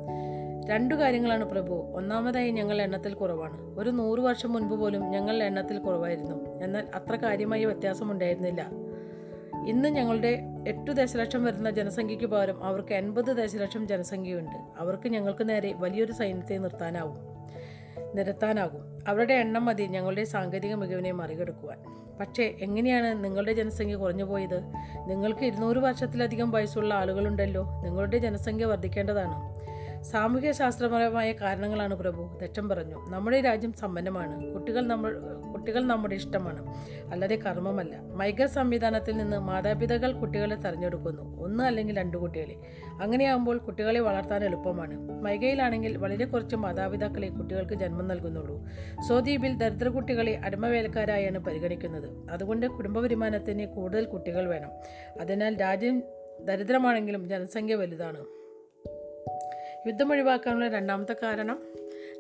രണ്ടു കാര്യങ്ങളാണ് പ്രഭു. ഒന്നാമതായി ഞങ്ങൾ എണ്ണത്തിൽ കുറവാണ്. ഒരു നൂറു വർഷം മുൻപ് പോലും ഞങ്ങൾ എണ്ണത്തിൽ കുറവായിരുന്നു. എന്നാൽ അത്ര കാര്യമായ വ്യത്യാസമുണ്ടായിരുന്നില്ല. ഇന്ന് ഞങ്ങളുടെ എട്ട് ദശലക്ഷം വരുന്ന ജനസംഖ്യയ്ക്ക് പകരം അവർക്ക് എൺപത് ദശലക്ഷം ജനസംഖ്യയുണ്ട്. അവർക്ക് ഞങ്ങൾക്ക് നേരെ വലിയൊരു സൈന്യത്തെ നിർത്താനാവും. നിരത്താനാകും. അവരുടെ എണ്ണം മതി ഞങ്ങളുടെ സാങ്കേതിക മികവിനെ മറികടക്കുവാൻ. പക്ഷേ എങ്ങനെയാണ് നിങ്ങളുടെ ജനസംഖ്യ കുറഞ്ഞു പോയത് നിങ്ങൾക്ക് ഇരുന്നൂറ് വർഷത്തിലധികം വയസ്സുള്ള ആളുകളുണ്ടല്ലോ. നിങ്ങളുടെ ജനസംഖ്യ വർദ്ധിക്കേണ്ടതാണ്. സാമൂഹ്യ ശാസ്ത്രപരമായ കാരണങ്ങളാണ് പ്രഭു. തെറ്റം പറഞ്ഞു. നമ്മുടെ രാജ്യം സമ്പന്നമാണ്. കുട്ടികൾ നമ്മൾ കുട്ടികൾ നമ്മുടെ ഇഷ്ടമാണ്. അല്ലാതെ കർമ്മമല്ല. മൈഗ സംവിധാനത്തിൽ നിന്ന് മാതാപിതാക്കൾ കുട്ടികളെ തിരഞ്ഞെടുക്കുന്നു. ഒന്ന് അല്ലെങ്കിൽ രണ്ട് കുട്ടികളെ. അങ്ങനെയാകുമ്പോൾ കുട്ടികളെ വളർത്താൻ എളുപ്പമാണ്. മൈഗയിലാണെങ്കിൽ വളരെ കുറച്ച് മാതാപിതാക്കളെ കുട്ടികൾക്ക് ജന്മം നൽകുന്നുള്ളൂ. സ്വദ്വീപിൽ ദരിദ്ര കുട്ടികളെ അടിമവേലക്കാരായാണ് പരിഗണിക്കുന്നത്. അതുകൊണ്ട് കുടുംബ വരുമാനത്തിന് കൂടുതൽ കുട്ടികൾ വേണം. അതിനാൽ രാജ്യം ദരിദ്രമാണെങ്കിലും ജനസംഖ്യ വലുതാണ്. യുദ്ധം ഒഴിവാക്കാനുള്ള രണ്ടാമത്തെ കാരണം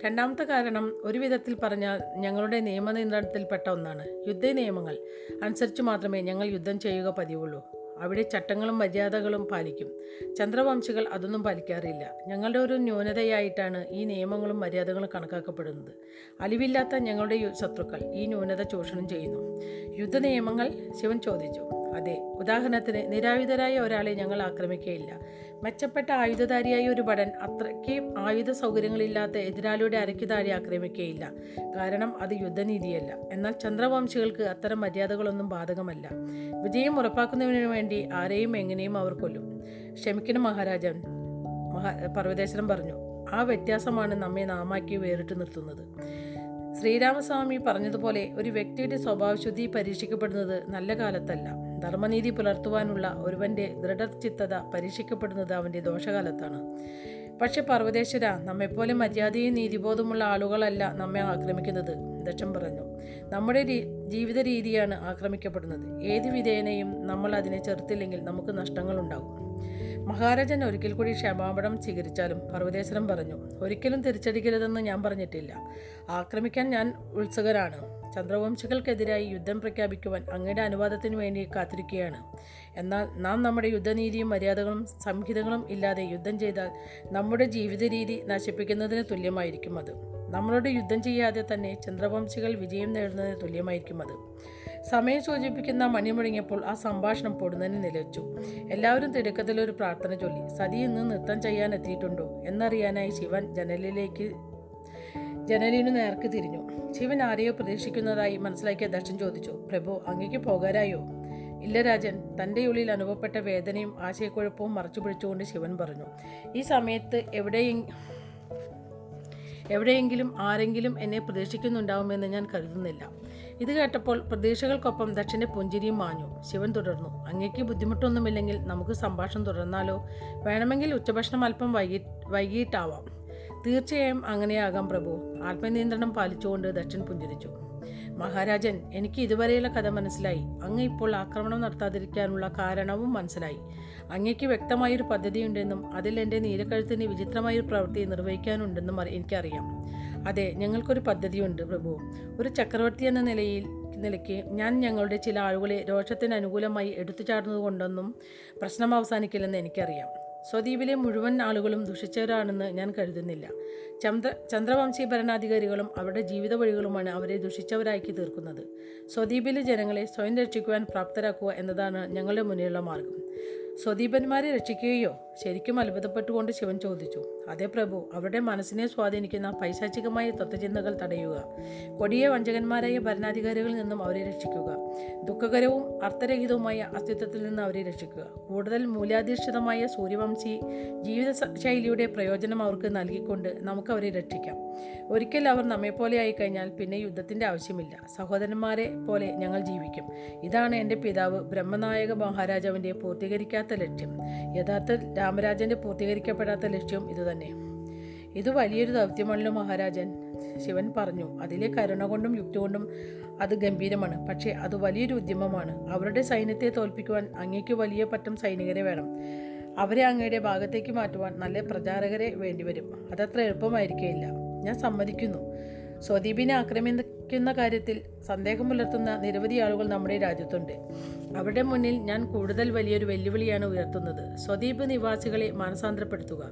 രണ്ടാമത്തെ കാരണം ഒരു വിധത്തിൽ പറഞ്ഞാൽ ഞങ്ങളുടെ നിയമനിയന്ത്രണത്തിൽപ്പെട്ട ഒന്നാണ്. യുദ്ധ നിയമങ്ങൾ അനുസരിച്ച് മാത്രമേ ഞങ്ങൾ യുദ്ധം ചെയ്യുക പതിവുള്ളൂ. അവിടെ ചട്ടങ്ങളും മര്യാദകളും പാലിക്കും. ചന്ദ്രവംശികൾ അതൊന്നും പാലിക്കാറില്ല. ഞങ്ങളുടെ ഒരു ന്യൂനതയായിട്ടാണ് ഈ നിയമങ്ങളും മര്യാദകളും കണക്കാക്കപ്പെടുന്നത്. അലിവില്ലാത്ത ഞങ്ങളുടെ ശത്രുക്കൾ ഈ ന്യൂനത ചൂഷണം ചെയ്യുന്നു. യുദ്ധ നിയമങ്ങൾ ശിവൻ ചോദിച്ചു. അതെ ഉദാഹരണത്തിന് നിരായുധരായ ഒരാളെ ഞങ്ങൾ ആക്രമിക്കുകയില്ല മെച്ചപ്പെട്ട ആയുധധാരിയായ ഒരു ഭടൻ അത്രയ്ക്ക് ആയുധ സൗകര്യങ്ങളില്ലാത്ത എതിരാളിയുടെ അരയ്ക്ക് ആക്രമിക്കുകയില്ല കാരണം അത് യുദ്ധനീതിയല്ല. എന്നാൽ ചന്ദ്രവംശികൾക്ക് അത്തരം മര്യാദകളൊന്നും ബാധകമല്ല. വിജയം ഉറപ്പാക്കുന്നതിനു വേണ്ടി ആരെയും എങ്ങനെയും അവർ കൊല്ലും. ക്ഷമിക്കണം മഹാരാജൻ മഹാ പർവതേശ്വരൻ പറഞ്ഞു. ആ വ്യത്യാസമാണ് നമ്മെ നാമാക്കി വേറിട്ട് നിർത്തുന്നത്. ശ്രീരാമസ്വാമി പറഞ്ഞതുപോലെ ഒരു വ്യക്തിയുടെ സ്വഭാവശുദ്ധി പരീക്ഷിക്കപ്പെടുന്നത് നല്ല കാലത്തല്ല. ധർമ്മനീതി പുലർത്തുവാനുള്ള ഒരുവന്റെ ദൃഢചിത്തത പരീക്ഷിക്കപ്പെടുന്നത് അവന്റെ ദോഷകാലത്താണ്. പക്ഷെ പർവതേശ്വര നമ്മെപ്പോലെ മര്യാദയും നീതിബോധമുള്ള ആളുകളല്ല നമ്മെ ആക്രമിക്കുന്നത് ദക്ഷം പറഞ്ഞു. നമ്മുടെ ജീവിത രീതിയാണ് ആക്രമിക്കപ്പെടുന്നത്. ഏത് വിധേനയും നമ്മൾ അതിനെ ചെറുത്തില്ലെങ്കിൽ നമുക്ക് നഷ്ടങ്ങളുണ്ടാകും. മഹാരാജൻ ഒരിക്കൽ കൂടി ക്ഷമാപണം സ്വീകരിച്ചാലും പർവതേശ്വരൻ പറഞ്ഞു ഒരിക്കലും തിരിച്ചടിക്കരുതെന്ന് ഞാൻ പറഞ്ഞിട്ടില്ല. ആക്രമിക്കാൻ ഞാൻ ഉത്സുകരാണ്. ചന്ദ്രവംശികൾക്കെതിരായി യുദ്ധം പ്രഖ്യാപിക്കുവാൻ അങ്ങയുടെ അനുവാദത്തിന് വേണ്ടി കാത്തിരിക്കുകയാണ്. എന്നാൽ നാം നമ്മുടെ യുദ്ധനീതിയും മര്യാദകളും സംഹിതകളും ഇല്ലാതെ യുദ്ധം ചെയ്താൽ നമ്മുടെ ജീവിത രീതി നശിപ്പിക്കുന്നതിന് തുല്യമായിരിക്കും അത്. നമ്മളോട് യുദ്ധം ചെയ്യാതെ തന്നെ ചന്ദ്രവംശികൾ വിജയം നേടുന്നതിന് തുല്യമായിരിക്കും അത്. സമയം സൂചിപ്പിക്കുന്ന മണി മുഴങ്ങിയപ്പോൾ ആ സംഭാഷണം പൊടുന്നതിന് നിലച്ചു. എല്ലാവരും തിടുക്കത്തിൽ ഒരു പ്രാർത്ഥന ചൊല്ലി സതി ഇന്ന് നൃത്തം ചെയ്യാൻ എത്തിയിട്ടുണ്ടോ? എന്നറിയാനായി ശിവൻ ജനലിലേക്ക് ജനലിനു നേർക്ക് തിരിഞ്ഞു. ശിവൻ ആരെയോ പ്രതീക്ഷിക്കുന്നതായി മനസ്സിലാക്കിയ ദർശൻ ചോദിച്ചു പ്രഭു അങ്ങേക്ക് പോകാരായോ ഇല്ല രാജൻ തന്റെ ഉള്ളിൽ അനുഭവപ്പെട്ട വേദനയും ആശയക്കുഴപ്പവും മറച്ചു പിടിച്ചുകൊണ്ട് ശിവൻ പറഞ്ഞു ഈ സമയത്ത് എവിടെയും എവിടെയെങ്കിലും ആരെങ്കിലും എന്നെ പ്രതീക്ഷിക്കുന്നുണ്ടാവുമെന്ന് ഞാൻ കരുതുന്നില്ല ഇത് കേട്ടപ്പോൾ പ്രതീക്ഷകൾക്കൊപ്പം ദക്ഷന്റെ പുഞ്ചിരിയും മാഞ്ഞു. ശിവൻ തുടർന്നു അങ്ങേക്ക് ബുദ്ധിമുട്ടൊന്നുമില്ലെങ്കിൽ നമുക്ക് സംഭാഷണം തുടർന്നാലോ? വേണമെങ്കിൽ ഉച്ചഭക്ഷണം അല്പം വൈകി വൈകിട്ടാവാം തീർച്ചയായും അങ്ങനെയാകാം പ്രഭു. ആത്മനിയന്ത്രണം പാലിച്ചുകൊണ്ട് ദക്ഷൻ പുഞ്ചിരിച്ചു. മഹാരാജൻ എനിക്ക് ഇതുവരെയുള്ള കഥ മനസ്സിലായി. അങ്ങ് ഇപ്പോൾ ആക്രമണം നടത്താതിരിക്കാനുള്ള കാരണവും മനസ്സിലായി. അങ്ങയ്ക്ക് വ്യക്തമായൊരു പദ്ധതിയുണ്ടെന്നും അതിൽ എന്റെ നീലക്കഴുത്തിന് വിചിത്രമായൊരു പ്രവൃത്തി നിർവഹിക്കാനുണ്ടെന്നും എനിക്കറിയാം. അതെ ഞങ്ങൾക്കൊരു പദ്ധതിയുണ്ട് പ്രഭു. ഒരു ചക്രവർത്തി എന്ന നിലയിൽ നിലയ്ക്ക് ഞാൻ ഞങ്ങളുടെ ചില ആളുകളെ രോഷത്തിന് അനുകൂലമായി എടുത്തു കൊണ്ടൊന്നും പ്രശ്നം അവസാനിക്കില്ലെന്ന് എനിക്കറിയാം. സ്വദ്വീപിലെ മുഴുവൻ ആളുകളും ദുഷിച്ചവരാണെന്ന് ഞാൻ കരുതുന്നില്ല. ചന്ദ്ര ചന്ദ്രവംശി ഭരണാധികാരികളും അവരുടെ ജീവിത വഴികളുമാണ് അവരെ ദുഷിച്ചവരാക്കി തീർക്കുന്നത്. സ്വദ്വീപിലെ ജനങ്ങളെ സ്വയം രക്ഷിക്കുവാൻ പ്രാപ്തരാക്കുക എന്നതാണ് ഞങ്ങളുടെ മുന്നിലുള്ള മാർഗം. സ്വദീപന്മാരെ രക്ഷിക്കുകയോ ശരിക്കും അത്ഭുതപ്പെട്ടുകൊണ്ട് ശിവൻ ചോദിച്ചു. അതേ പ്രഭു അവരുടെ മനസ്സിനെ സ്വാധീനിക്കുന്ന പൈശാചികമായ തത്വചിന്തകൾ തടയുക. കൊടിയ വഞ്ചകന്മാരായ ഭരണാധികാരികളിൽ നിന്നും അവരെ രക്ഷിക്കുക. ദുഃഖകരവും അർത്ഥരഹിതവുമായ അസ്തിത്വത്തിൽ നിന്ന് അവരെ രക്ഷിക്കുക. കൂടുതൽ മൂല്യാധിഷ്ഠിതമായ സൂര്യവംശി ജീവിത ശൈലിയുടെ പ്രയോജനം അവർക്ക് നൽകിക്കൊണ്ട് നമുക്ക് അവരെ രക്ഷിക്കാം. ഒരിക്കൽ അവർ നമ്മെപ്പോലെ ആയിക്കഴിഞ്ഞാൽ പിന്നെ യുദ്ധത്തിന്റെ ആവശ്യമില്ല. സഹോദരന്മാരെ പോലെ ഞങ്ങൾ ജീവിക്കും. ഇതാണ് എന്റെ പിതാവ് ബ്രഹ്മനായക മഹാരാജാവിന്റെ പൂർത്തീകരിക്കാത്ത ലക്ഷ്യം. യഥാർത്ഥ രാമരാജന്റെ പൂർത്തീകരിക്കപ്പെടാത്ത ലക്ഷ്യം ഇതുതന്നെ ഇത് വലിയൊരു ദൗത്യമാണല്ലോ മഹാരാജൻ ശിവൻ പറഞ്ഞു. അതിലെ കരുണ കൊണ്ടും യുക്തി കൊണ്ടും അത് ഗംഭീരമാണ്. പക്ഷേ അത് വലിയൊരു ഉദ്യമമാണ്. അവരുടെ സൈന്യത്തെ തോൽപ്പിക്കുവാൻ അങ്ങേക്ക് വലിയ പറ്റം സൈനികരെ വേണം. അവരെ അങ്ങയുടെ ഭാഗത്തേക്ക് മാറ്റുവാൻ നല്ല പ്രചാരകരെ വേണ്ടിവരും. അതത്ര എളുപ്പമായിരിക്കേയില്ല. ഞാൻ സമ്മതിക്കുന്നു. സ്വദീപിനെ ആക്രമിക്കുന്ന കാര്യത്തിൽ സന്ദേഹം പുലർത്തുന്ന നിരവധി ആളുകൾ നമ്മുടെ രാജ്യത്തുണ്ട്. അവരുടെ മുന്നിൽ ഞാൻ കൂടുതൽ വലിയൊരു വെല്ലുവിളിയാണ് ഉയർത്തുന്നത്. സ്വദീപ് നിവാസികളെ മാനസാന്തരപ്പെടുത്തുക.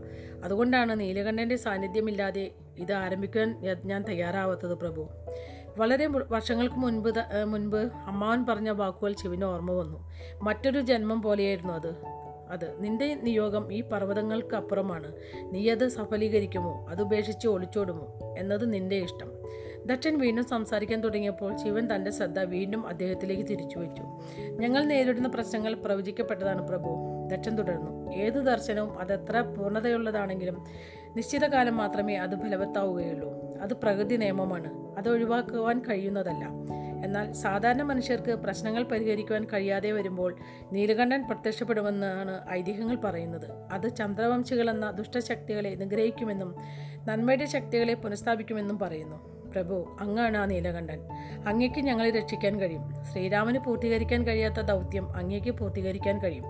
അതുകൊണ്ടാണ് നീലകണ്ഠന്റെ സാന്നിധ്യമില്ലാതെ ഇത് ആരംഭിക്കാൻ ഞാൻ തയ്യാറാവാത്തത് പ്രഭു. വളരെ വർഷങ്ങൾക്ക് മുൻപ് മുൻപ് അമ്മാവൻ പറഞ്ഞ വാക്കുകൾ ശിവന് ഓർമ്മ വന്നു. മറ്റൊരു ജന്മം പോലെയായിരുന്നു അത്. അത് നിന്റെ നിയോഗം ഈ പർവതങ്ങൾക്ക് അപ്പുറമാണ് നീ അത് സഫലീകരിക്കുമോ? അത് ഉപേക്ഷിച്ച് ഒളിച്ചോടുമോ? എന്നത് നിന്റെ ഇഷ്ടം. ദക്ഷൻ വീണ്ടും സംസാരിക്കാൻ തുടങ്ങിയപ്പോൾ ശിവൻ തന്റെ ശ്രദ്ധ വീണ്ടും അദ്ദേഹത്തിലേക്ക് തിരിച്ചു വെച്ചു. ഞങ്ങൾ നേരിടുന്ന പ്രശ്നങ്ങൾ പ്രവചിക്കപ്പെട്ടതാണ് പ്രഭു. ദക്ഷൻ തുടർന്നു. ഏത് ദർശനവും അതെത്ര പൂർണതയുള്ളതാണെങ്കിലും നിശ്ചിത കാലം മാത്രമേ അത് ഫലവത്താവുകയുള്ളൂ. അത് പ്രകൃതി നിയമമാണ്. അത് ഒഴിവാക്കുവാൻ കഴിയുന്നതല്ല. എന്നാൽ സാധാരണ മനുഷ്യർക്ക് പ്രശ്നങ്ങൾ പരിഹരിക്കുവാൻ കഴിയാതെ വരുമ്പോൾ നീലകണ്ഠൻ പ്രത്യക്ഷപ്പെടുമെന്നാണ് ഐതിഹ്യങ്ങൾ പറയുന്നത്. അത് ചന്ദ്രവംശികൾ എന്ന ദുഷ്ടശക്തികളെ നിഗ്രഹിക്കുമെന്നും നന്മയുടെ ശക്തികളെ പുനഃസ്ഥാപിക്കുമെന്നും പറയുന്നു. പ്രഭു അങ്ങാണ് ആ നീലകണ്ഠൻ. അങ്ങേക്ക് ഞങ്ങളെ രക്ഷിക്കാൻ കഴിയും. ശ്രീരാമന് പൂർത്തീകരിക്കാൻ കഴിയാത്ത ദൗത്യം അങ്ങേക്ക് പൂർത്തീകരിക്കാൻ കഴിയും.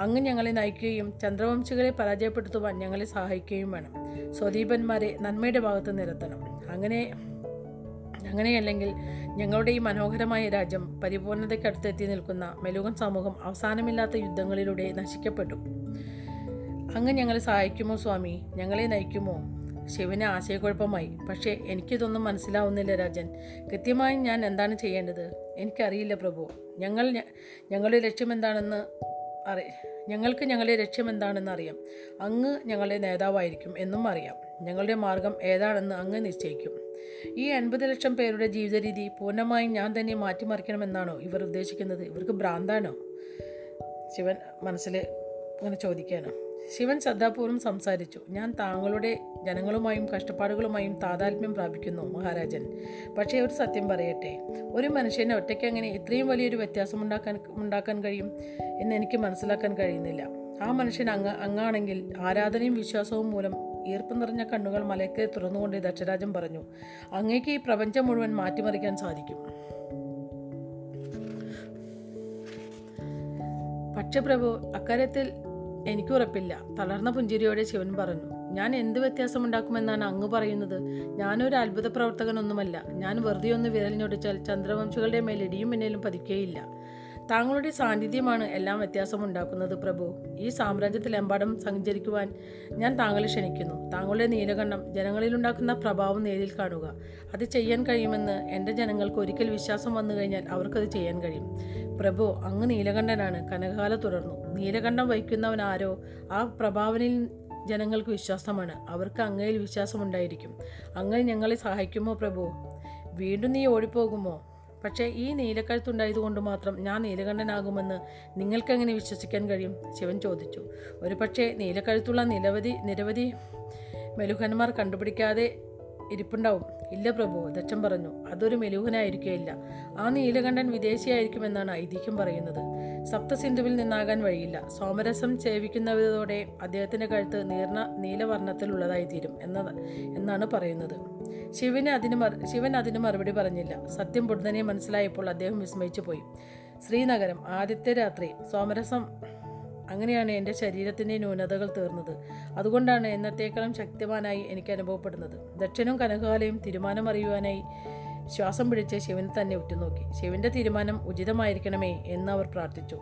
അങ്ങ് ഞങ്ങളെ നയിക്കുകയും ചന്ദ്രവംശികളെ പരാജയപ്പെടുത്തുവാൻ ഞങ്ങളെ സഹായിക്കുകയും വേണം. സ്വദീപന്മാരെ നന്മയുടെ ഭാഗത്ത് നിരത്തണം. അങ്ങനെ അങ്ങനെയല്ലെങ്കിൽ ഞങ്ങളുടെ ഈ മനോഹരമായ രാജ്യം പരിപൂർണതയ്ക്കടുത്തെത്തി നിൽക്കുന്ന മെലുകൻ സമൂഹം അവസാനമില്ലാത്ത യുദ്ധങ്ങളിലൂടെ നശിക്കപ്പെട്ടു. അങ്ങ് ഞങ്ങളെ സഹായിക്കുമോ സ്വാമി? ഞങ്ങളെ നയിക്കുമോ? ശിവന് ആശയക്കുഴപ്പമായി. പക്ഷേ എനിക്കിതൊന്നും മനസ്സിലാവുന്നില്ല രാജൻ. കൃത്യമായി ഞാൻ എന്താണ് ചെയ്യേണ്ടത്? എനിക്കറിയില്ല പ്രഭു. ഞങ്ങൾ ഞങ്ങളുടെ ലക്ഷ്യം എന്താണെന്ന് അറി ഞങ്ങൾക്ക് ഞങ്ങളുടെ ലക്ഷ്യം എന്താണെന്ന് അറിയാം. അങ്ങ് ഞങ്ങളുടെ നേതാവായിരിക്കും എന്നും അറിയാം. ഞങ്ങളുടെ മാർഗം ഏതാണെന്ന് അങ്ങ് നിശ്ചയിക്കും. ഈ എൺപത് ലക്ഷം പേരുടെ ജീവിത രീതി പൂർണമായും ഞാൻ തന്നെ മാറ്റിമറിക്കണമെന്നാണോ ഇവർ ഉദ്ദേശിക്കുന്നത്? ഇവർക്ക് ഭ്രാന്താണോ? ശിവൻ മനസ്സിൽ അങ്ങനെ ചോദിക്കുകയാണ്. ശിവൻ ശ്രദ്ധാപൂർവം സംസാരിച്ചു. ഞാൻ താങ്കളുടെ ജനങ്ങളുമായും കഷ്ടപ്പാടുകളുമായും താതാത്മ്യം പ്രാപിക്കുന്നു മഹാരാജൻ. പക്ഷേ ഒരു സത്യം പറയട്ടെ. ഒരു മനുഷ്യനെ ഒറ്റയ്ക്ക് അങ്ങനെ ഇത്രയും വലിയൊരു വ്യത്യാസം ഉണ്ടാക്കാൻ ഉണ്ടാക്കാൻ കഴിയും എന്ന് എനിക്ക് മനസ്സിലാക്കാൻ കഴിയുന്നില്ല. ആ മനുഷ്യൻ അങ്ങ് അങ്ങാണെങ്കിൽ ആരാധനയും വിശ്വാസവും മൂലം ഈർപ്പം നിറഞ്ഞ കണ്ണുകൾ മലയ്ക്ക് തുറന്നുകൊണ്ട് ദക്ഷരാജൻ പറഞ്ഞു. അങ്ങേക്ക് ഈ പ്രപഞ്ചം മുഴുവൻ മാറ്റിമറിക്കാൻ സാധിക്കും. പക്ഷപ്രഭു അക്കാര്യത്തിൽ എനിക്ക് ഉറപ്പില്ല. തളർന്ന പുഞ്ചിരിയോടെ ശിവൻ പറഞ്ഞു ഞാൻ എന്ത് വ്യത്യാസമുണ്ടാക്കുമെന്നാണ് അങ്ങ് പറയുന്നത്? ഞാനൊരു അത്ഭുത പ്രവർത്തകനൊന്നുമല്ല ഞാൻ വെറുതെ ഒന്ന് വിരലിഞ്ഞൊടിച്ചാൽ ചന്ദ്രവംശികളുടെ മേൽ ഇടിയും മിന്നലും താങ്കളുടെ സാന്നിധ്യമാണ് എല്ലാം വ്യത്യാസമുണ്ടാക്കുന്നത് പ്രഭു. ഈ സാമ്രാജ്യത്തിലെമ്പാടും സഞ്ചരിക്കുവാൻ ഞാൻ താങ്കളെ ക്ഷണിക്കുന്നു. താങ്കളുടെ നീലകണ്ഠം ജനങ്ങളിലുണ്ടാക്കുന്ന പ്രഭാവം നേരിൽ കാണുക. അത് ചെയ്യാൻ കഴിയുമെന്ന് എന്റെ ജനങ്ങൾക്ക് ഒരിക്കൽ വിശ്വാസം വന്നു കഴിഞ്ഞാൽ അവർക്കത് ചെയ്യാൻ കഴിയും. പ്രഭു അങ്ങ് നീലകണ്ഠനാണ്. കനകാല തുടർന്നു. നീലകണ്ഠം വഹിക്കുന്നവൻ ആരോ? ആ പ്രഭാവനിൽ ജനങ്ങൾക്ക് വിശ്വാസമാണ്. അവർക്ക് അങ്ങയിൽ വിശ്വാസമുണ്ടായിരിക്കും. അങ്ങ് ഞങ്ങളെ സഹായിക്കുമോ പ്രഭു? വീണ്ടും നീ ഓടിപ്പോകുമോ? പക്ഷേ ഈ നീലക്കഴുത്തുണ്ടായതുകൊണ്ട് മാത്രം ഞാൻ നീലകണ്ഠനാകുമെന്ന് നിങ്ങൾക്കെങ്ങനെ വിശ്വസിക്കാൻ കഴിയും? ശിവൻ ചോദിച്ചു. ഒരു പക്ഷേ നീലക്കഴുത്തുള്ള നിരവധി നിരവധി മെലുഹന്മാർ കണ്ടുപിടിക്കാതെ ഇരിപ്പുണ്ടാവും. ഇല്ല പ്രഭു ദക്ഷൻ പറഞ്ഞു അതൊരു മെലൂഹനായിരിക്കുകയില്ല ആ നീലകണ്ഠൻ വിദേശിയായിരിക്കുമെന്നാണ് ഐതിഹ്യം പറയുന്നത്. സപ്തസിന്ധുവിൽ നിന്നാകാൻ വഴിയില്ല. സോമരസം സേവിക്കുന്നതോടെ അദ്ദേഹത്തിന്റെ കഴുത്ത് നീർണ നീലവർണത്തിലുള്ളതായി തീരും എന്ന എന്നാണ് പറയുന്നത്. ശിവന് അതിന് ശിവൻ അതിന് മറുപടി പറഞ്ഞില്ല. സത്യം പൊടുന്നനെ മനസ്സിലായപ്പോൾ അദ്ദേഹം വിസ്മയിച്ചു പോയി ശ്രീനഗരം ആദ്യത്തെ രാത്രി സോമരസം അങ്ങനെയാണ് എന്റെ ശരീരത്തിന്റെ ന്യൂനതകൾ തീർന്നത്. അതുകൊണ്ടാണ് എന്നത്തേക്കാളും ശക്തിമാനായി എനിക്ക് അനുഭവപ്പെടുന്നത്. ദക്ഷനും കനകാലയും തീരുമാനം അറിയുവാനായി ശ്വാസം പിടിച്ച് ശിവനെ തന്നെ ഉറ്റുനോക്കി. ശിവന്റെ തീരുമാനം ഉചിതമായിരിക്കണമേ എന്ന് അവർ പ്രാർത്ഥിച്ചു.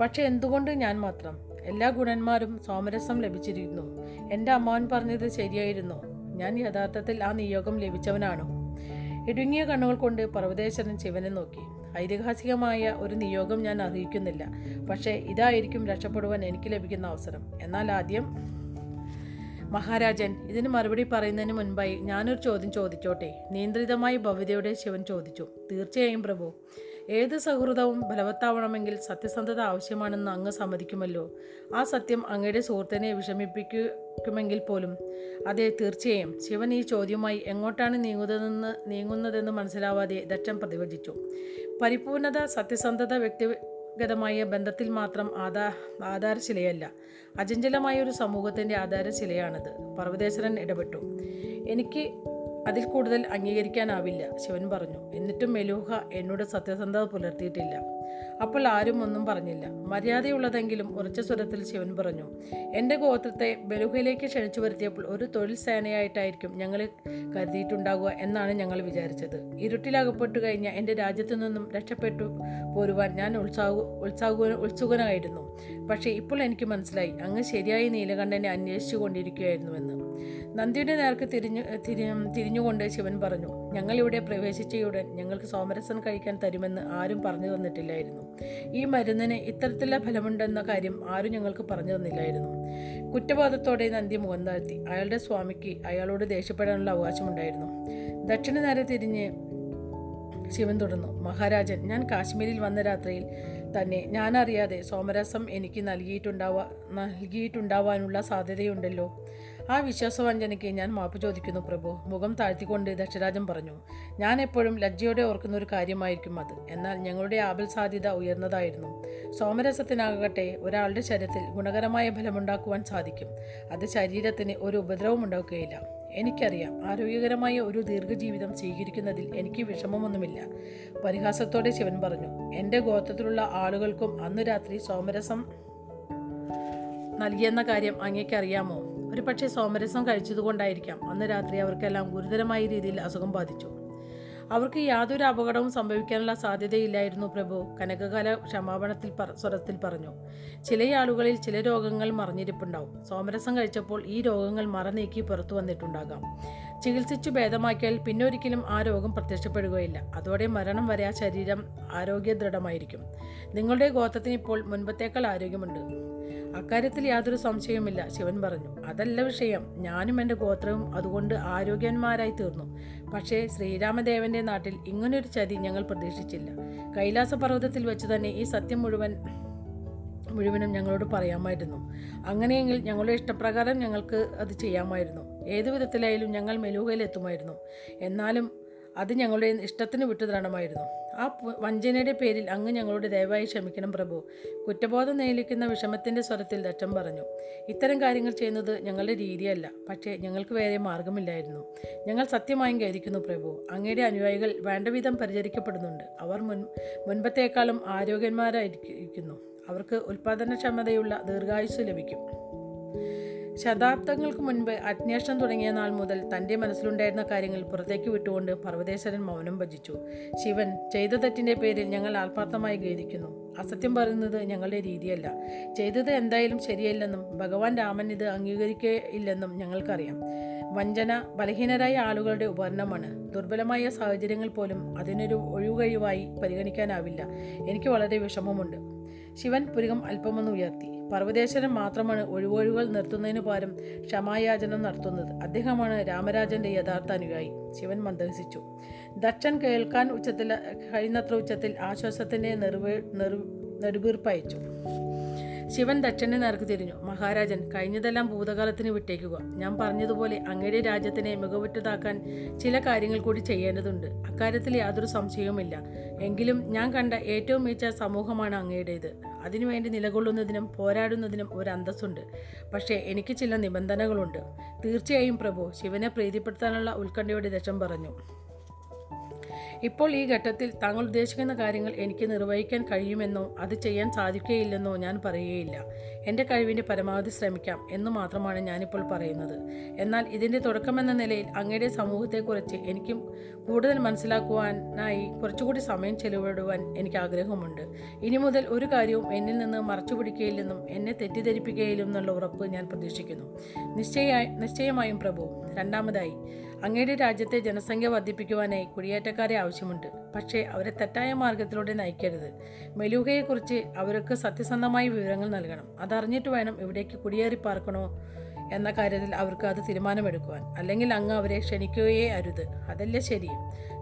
പക്ഷെ എന്തുകൊണ്ട് ഞാൻ മാത്രം? എല്ലാ ഗുണന്മാരും സോമരസം ലഭിച്ചിരുന്നു. എന്റെ അമ്മാവൻ പറഞ്ഞത് ശരിയായിരുന്നു. ഞാൻ യഥാർത്ഥത്തിൽ ആ നിയോഗം ലഭിച്ചവനാണോ. ഇടുങ്ങിയ കണ്ണുകൾ കൊണ്ട് പർവതേശ്വരൻ ശിവനെ നോക്കി. ഐതിഹാസികമായ ഒരു നിയോഗം ഞാൻ അറിയിക്കുന്നില്ല. പക്ഷേ ഇതായിരിക്കും രക്ഷപ്പെടുവാൻ എനിക്ക് ലഭിക്കുന്ന അവസരം. എന്നാൽ ആദ്യം മഹാരാജൻ ഇതിന് മറുപടി പറയുന്നതിന് മുൻപായി ഞാനൊരു ചോദ്യം ചോദിച്ചോട്ടെ? നിയന്ത്രിതമായ ഭവ്യതയുടെ ശിവൻ ചോദിച്ചു. തീർച്ചയായും പ്രഭു. ഏത് സൗഹൃദവും ബലവത്താവണമെങ്കിൽ സത്യസന്ധത ആവശ്യമാണെന്ന് അങ്ങ് സമ്മതിക്കുമല്ലോ. ആ സത്യം അങ്ങയുടെ സുഹൃത്തിനെ വിഷമിപ്പിക്കുമെങ്കിൽ പോലും. അതെ തീർച്ചയായും. ശിവൻ ഈ ചോദ്യവുമായി എങ്ങോട്ടാണ് നീങ്ങുന്നതെന്ന് നീങ്ങുന്നതെന്ന് മനസ്സിലാവാതെ ദക്ഷൻ പ്രതിവചിച്ചു പരിപൂർണത സത്യസന്ധത വ്യക്തിഗതമായ ബന്ധത്തിൽ മാത്രം ആധാ ആധാരശിലയല്ല. അചഞ്ചലമായ ഒരു സമൂഹത്തിന്റെ ആധാരശിലയാണത്. പർവതേശ്വരൻ ഇടപെട്ടു. എനിക്ക് അതിൽ കൂടുതൽ അംഗീകരിക്കാനാവില്ല ശിവൻ പറഞ്ഞു. എന്നിട്ടും മെലൂഹ എന്നോട് സത്യസന്ധത പുലർത്തിയിട്ടില്ല. അപ്പോൾ ആരും ഒന്നും പറഞ്ഞില്ല. മര്യാദയുള്ളതെങ്കിലും ഉറച്ച സ്വരത്തിൽ ശിവൻ പറഞ്ഞു എന്റെ ഗോത്രത്തെ ബലുഹയിലേക്ക് ക്ഷണിച്ചു വരുത്തിയപ്പോൾ ഒരു തൊഴിൽ സേനയായിട്ടായിരിക്കും ഞങ്ങൾ കരുതിയിട്ടുണ്ടാകുക എന്നാണ് ഞങ്ങൾ വിചാരിച്ചത്. ഇരുട്ടിലകപ്പെട്ടു കഴിഞ്ഞ എന്റെ രാജ്യത്തു നിന്നും രക്ഷപ്പെട്ടു പോരുവാൻ ഞാൻ ഉത്സാഹ ഉത്സാഹ ഉത്സുകനായിരുന്നു. പക്ഷേ ഇപ്പോൾ എനിക്ക് മനസ്സിലായി അങ്ങ് ശരിയായി നീലകണ്ഠനെ അന്വേഷിച്ചു കൊണ്ടിരിക്കുകയായിരുന്നുവെന്ന് നന്ദിയുടെ നേർക്ക് തിരിഞ്ഞു തിരി തിരിഞ്ഞുകൊണ്ട് ശിവൻ പറഞ്ഞു ഞങ്ങളിവിടെ പ്രവേശിച്ചയുടൻ ഞങ്ങൾക്ക് സോമരസം കഴിക്കാൻ തരുമെന്ന് ആരും പറഞ്ഞു തന്നിട്ടില്ലായിരുന്നു. ഈ മരുന്നിന് ഇത്തരത്തിലുള്ള ഫലമുണ്ടെന്ന കാര്യം ആരും ഞങ്ങൾക്ക് പറഞ്ഞു തന്നില്ലായിരുന്നു. കുറ്റബോധത്തോടെ നന്ദി മുഖം താഴ്ത്തി. അയാളുടെ സ്വാമിക്ക് അയാളോട് ദേഷ്യപ്പെടാനുള്ള അവകാശമുണ്ടായിരുന്നു. ദക്ഷിണ നേരെ തിരിഞ്ഞ് ശിവൻ തുടർന്നു മഹാരാജൻ ഞാൻ കാശ്മീരിൽ വന്ന രാത്രിയിൽ തന്നെ ഞാനറിയാതെ സോമരസം എനിക്ക് നൽകിയിട്ടുണ്ടാവാ നൽകിയിട്ടുണ്ടാവാനുള്ള സാധ്യതയുണ്ടല്ലോ. ആ വിശ്വാസവഞ്ചനയ്ക്ക് ഞാൻ മാപ്പ് ചോദിക്കുന്നു പ്രഭു. മുഖം താഴ്ത്തിക്കൊണ്ട് ദക്ഷരാജൻ പറഞ്ഞു ഞാൻ എപ്പോഴും ലജ്ജയോടെ ഓർക്കുന്ന ഒരു കാര്യമായിരിക്കും അത്. എന്നാൽ ഞങ്ങളുടെ ആപൽ സാധ്യത ഉയർന്നതായിരുന്നു. സോമരസത്തിനാകട്ടെ ഒരാളുടെ ശരീരത്തിൽ ഗുണകരമായ ഫലമുണ്ടാക്കുവാൻ സാധിക്കും. അത് ശരീരത്തിന് ഒരു ഉപദ്രവം ഉണ്ടാക്കുകയില്ല. എനിക്കറിയാം ആരോഗ്യകരമായ ഒരു ദീർഘജീവിതം സ്വീകരിക്കുന്നതിൽ എനിക്ക് വിഷമമൊന്നുമില്ല പരിഹാസത്തോടെ ശിവൻ പറഞ്ഞു എന്റെ ഗോത്രത്തിലുള്ള ആളുകൾക്കും അന്ന് രാത്രി സോമരസം നൽകിയെന്ന കാര്യം അങ്ങേക്ക് അറിയാമോ ഒരു പക്ഷേ സോമരസം കഴിച്ചതുകൊണ്ടായിരിക്കാം. അന്ന് രാത്രി അവർക്കെല്ലാം ഗുരുതരമായ രീതിയിൽ അസുഖം ബാധിച്ചു. അവർക്ക് യാതൊരു അപകടവും സംഭവിക്കാനുള്ള സാധ്യതയില്ലായിരുന്നു പ്രഭു. കനകകാല ക്ഷമാപണത്തിൽ സ്വരത്തിൽ പറഞ്ഞു. ചില ആളുകളിൽ ചില രോഗങ്ങൾ മറിഞ്ഞിരിപ്പുണ്ടാവും. സോമരസം കഴിച്ചപ്പോൾ ഈ രോഗങ്ങൾ മറനീക്കി പുറത്തു വന്നിട്ടുണ്ടാകാം. ചികിത്സിച്ചു ഭേദമാക്കിയാൽ പിന്നൊരിക്കലും ആ രോഗം പ്രത്യക്ഷപ്പെടുകയില്ല. അതോടെ മരണം വരെ ആ ശരീരം ആരോഗ്യദൃഢമായിരിക്കും. നിങ്ങളുടെ ഗോത്രത്തിന് ഇപ്പോൾ മുൻപത്തേക്കാൾ ആരോഗ്യമുണ്ട്. അക്കാര്യത്തിൽ യാതൊരു സംശയവുമില്ല ശിവൻ പറഞ്ഞു. അതല്ല വിഷയം. ഞാനും എന്റെ ഗോത്രവും അതുകൊണ്ട് ആരോഗ്യന്മാരായി തീർന്നു. പക്ഷേ ശ്രീരാമദേവന്റെ നാട്ടിൽ ഇങ്ങനൊരു ചതി ഞങ്ങൾ പ്രതീക്ഷിച്ചില്ല. കൈലാസ പർവതത്തിൽ വെച്ച് തന്നെ ഈ സത്യം മുഴുവൻ മുഴുവനും ഞങ്ങളോട് പറയാമായിരുന്നു. അങ്ങനെയെങ്കിൽ ഞങ്ങളുടെ ഇഷ്ടപ്രകാരം ഞങ്ങൾക്ക് അത് ചെയ്യാമായിരുന്നു. ഏതു വിധത്തിലായാലും ഞങ്ങൾ മെലൂഹയിൽ എത്തുമായിരുന്നു എന്നാലും അത് ഞങ്ങളുടെ ഇഷ്ടത്തിന് വിട്ടു തരണമായിരുന്നു. ആ വഞ്ചനയുടെ പേരിൽ അങ്ങ് ഞങ്ങളോട് ദയവായി ക്ഷമിക്കണം പ്രഭു. കുറ്റബോധം നേലിക്കുന്ന വിഷമത്തിന്റെ സ്വരത്തിൽ ദറ്റം പറഞ്ഞു. ഇത്തരം കാര്യങ്ങൾ ചെയ്യുന്നത് ഞങ്ങളുടെ രീതിയല്ല. പക്ഷേ ഞങ്ങൾക്ക് വേറെ മാർഗമില്ലായിരുന്നു. ഞങ്ങൾ സത്യമായും കരിക്കുന്നു പ്രഭു. അങ്ങയുടെ അനുയായികൾ വേണ്ടവിധം പരിചരിക്കപ്പെടുന്നുണ്ട്. അവർ മുൻ മുൻപത്തേക്കാളും ആരോഗ്യന്മാരായിരിക്കുന്നു അവർക്ക് ഉൽപാദനക്ഷമതയുള്ള ദീർഘായുസ് ലഭിക്കും. ശതാബ്ദങ്ങൾക്ക് മുൻപ് അന്വേഷണം തുടങ്ങിയ നാൾ മുതൽ തന്റെ മനസ്സിലുണ്ടായിരുന്ന കാര്യങ്ങൾ പുറത്തേക്ക് വിട്ടുകൊണ്ട് പർവതേശ്വരൻ മൗനം ഭജിച്ചു. ശിവൻ ചെയ്ത തെറ്റിന്റെ പേരിൽ ഞങ്ങൾ ആത്മാർത്ഥമായി ഖേദിക്കുന്നു അസത്യം പറയുന്നത് ഞങ്ങളുടെ രീതിയല്ല. ചെയ്തത് എന്തായാലും ശരിയല്ലെന്നും ഭഗവാൻ രാമൻ ഇത് അംഗീകരിക്കുകയില്ലെന്നും ഞങ്ങൾക്കറിയാം. വഞ്ചന ബലഹീനരായ ആളുകളുടെ ഉപകരണമാണ്. ദുർബലമായ സാഹചര്യങ്ങൾ പോലും അതിനൊരു ഒഴികഴിവായി പരിഗണിക്കാനാവില്ല. എനിക്ക് വളരെ വിഷമമുണ്ട്. ശിവൻ പുരുകം അല്പമൊന്ന് ഉയർത്തി. പർവതേശ്വരൻ മാത്രമാണ് ഒഴിവൊഴിവുകൾ നിർത്തുന്നതിന് പകരം ക്ഷമായാചനം നടത്തുന്നത്. അദ്ദേഹമാണ് രാമരാജന്റെ യഥാർത്ഥ അനുയായി. ശിവൻ മന്ദഹസിച്ചു ദക്ഷൻ കേൾക്കാൻ ഉച്ചത്തിൽ കഴിയുന്നത്ര ഉച്ചത്തിൽ ആശ്വാസത്തിന്റെ നെടുവീർപ്പയച്ചു ശിവൻ ദക്ഷന്റെ നേർക്ക് തിരിഞ്ഞു. മഹാരാജൻ കഴിഞ്ഞതെല്ലാം ഭൂതകാലത്തിന് വിട്ടേക്കുക. ഞാൻ പറഞ്ഞതുപോലെ അങ്ങയുടെ രാജ്യത്തിനെ മികവുറ്റതാക്കാൻ ചില കാര്യങ്ങൾ കൂടി ചെയ്യേണ്ടതുണ്ട്. അക്കാര്യത്തിൽ യാതൊരു സംശയവുമില്ല. എങ്കിലും ഞാൻ കണ്ട ഏറ്റവും മികച്ച സമൂഹമാണ് അങ്ങയുടേത്. അതിനുവേണ്ടി നിലകൊള്ളുന്നതിനും പോരാടുന്നതിനും ഒരു അന്തസ്സുണ്ട്. പക്ഷേ എനിക്ക് ചില നിബന്ധനകളുണ്ട്. തീർച്ചയായും പ്രഭു ശിവനെ പ്രീതിപ്പെടുത്താനുള്ള ഉത്കണ്ഠയോടെ ദക്ഷം പറഞ്ഞു. ഇപ്പോൾ ഈ ഘട്ടത്തിൽ താങ്കൾ ഉദ്ദേശിക്കുന്ന കാര്യങ്ങൾ എനിക്ക് നിർവഹിക്കാൻ കഴിയുമെന്നോ അത് ചെയ്യാൻ സാധിക്കുകയില്ലെന്നോ ഞാൻ പറയുകയില്ല. എന്റെ കഴിവിന്റെ പരമാവധി ശ്രമിക്കാം എന്ന് മാത്രമാണ് ഞാനിപ്പോൾ പറയുന്നത്. എന്നാൽ ഇതിന്റെ തുടക്കമെന്ന നിലയിൽ അങ്ങയുടെ സമൂഹത്തെക്കുറിച്ച് എനിക്കും കൂടുതൽ മനസ്സിലാക്കുവാനായി കുറച്ചുകൂടി സമയം ചെലവിടുവാൻ എനിക്ക് ആഗ്രഹമുണ്ട്. ഇനി മുതൽ ഒരു കാര്യവും എന്നിൽ നിന്ന് മറച്ചു പിടിക്കുകയില്ലെന്നും എന്നെ തെറ്റിദ്ധരിപ്പിക്കുകയില്ലെന്നുള്ള ഉറപ്പ് ഞാൻ പ്രതീക്ഷിക്കുന്നു. നിശ്ചയ നിശ്ചയമായും പ്രഭു രണ്ടാമതായി അങ്ങയുടെ രാജ്യത്തെ ജനസംഖ്യ വർദ്ധിപ്പിക്കുവാനായി കുടിയേറ്റക്കാരെ ആവശ്യമുണ്ട്. പക്ഷേ അവരെ തെറ്റായ മാർഗത്തിലൂടെ നയിക്കരുത്. മെലൂഹയെക്കുറിച്ച് അവർക്ക് സത്യസന്ധമായ വിവരങ്ങൾ നൽകണം. അതറിഞ്ഞിട്ട് വേണം ഇവിടേക്ക് കുടിയേറി പാർക്കണോ എന്ന കാര്യത്തിൽ അവർക്ക് അത് തീരുമാനമെടുക്കുവാൻ. അല്ലെങ്കിൽ അങ്ങ് അവരെ ക്ഷണിക്കുകയേ അരുത്. അതല്ലേ ശരി?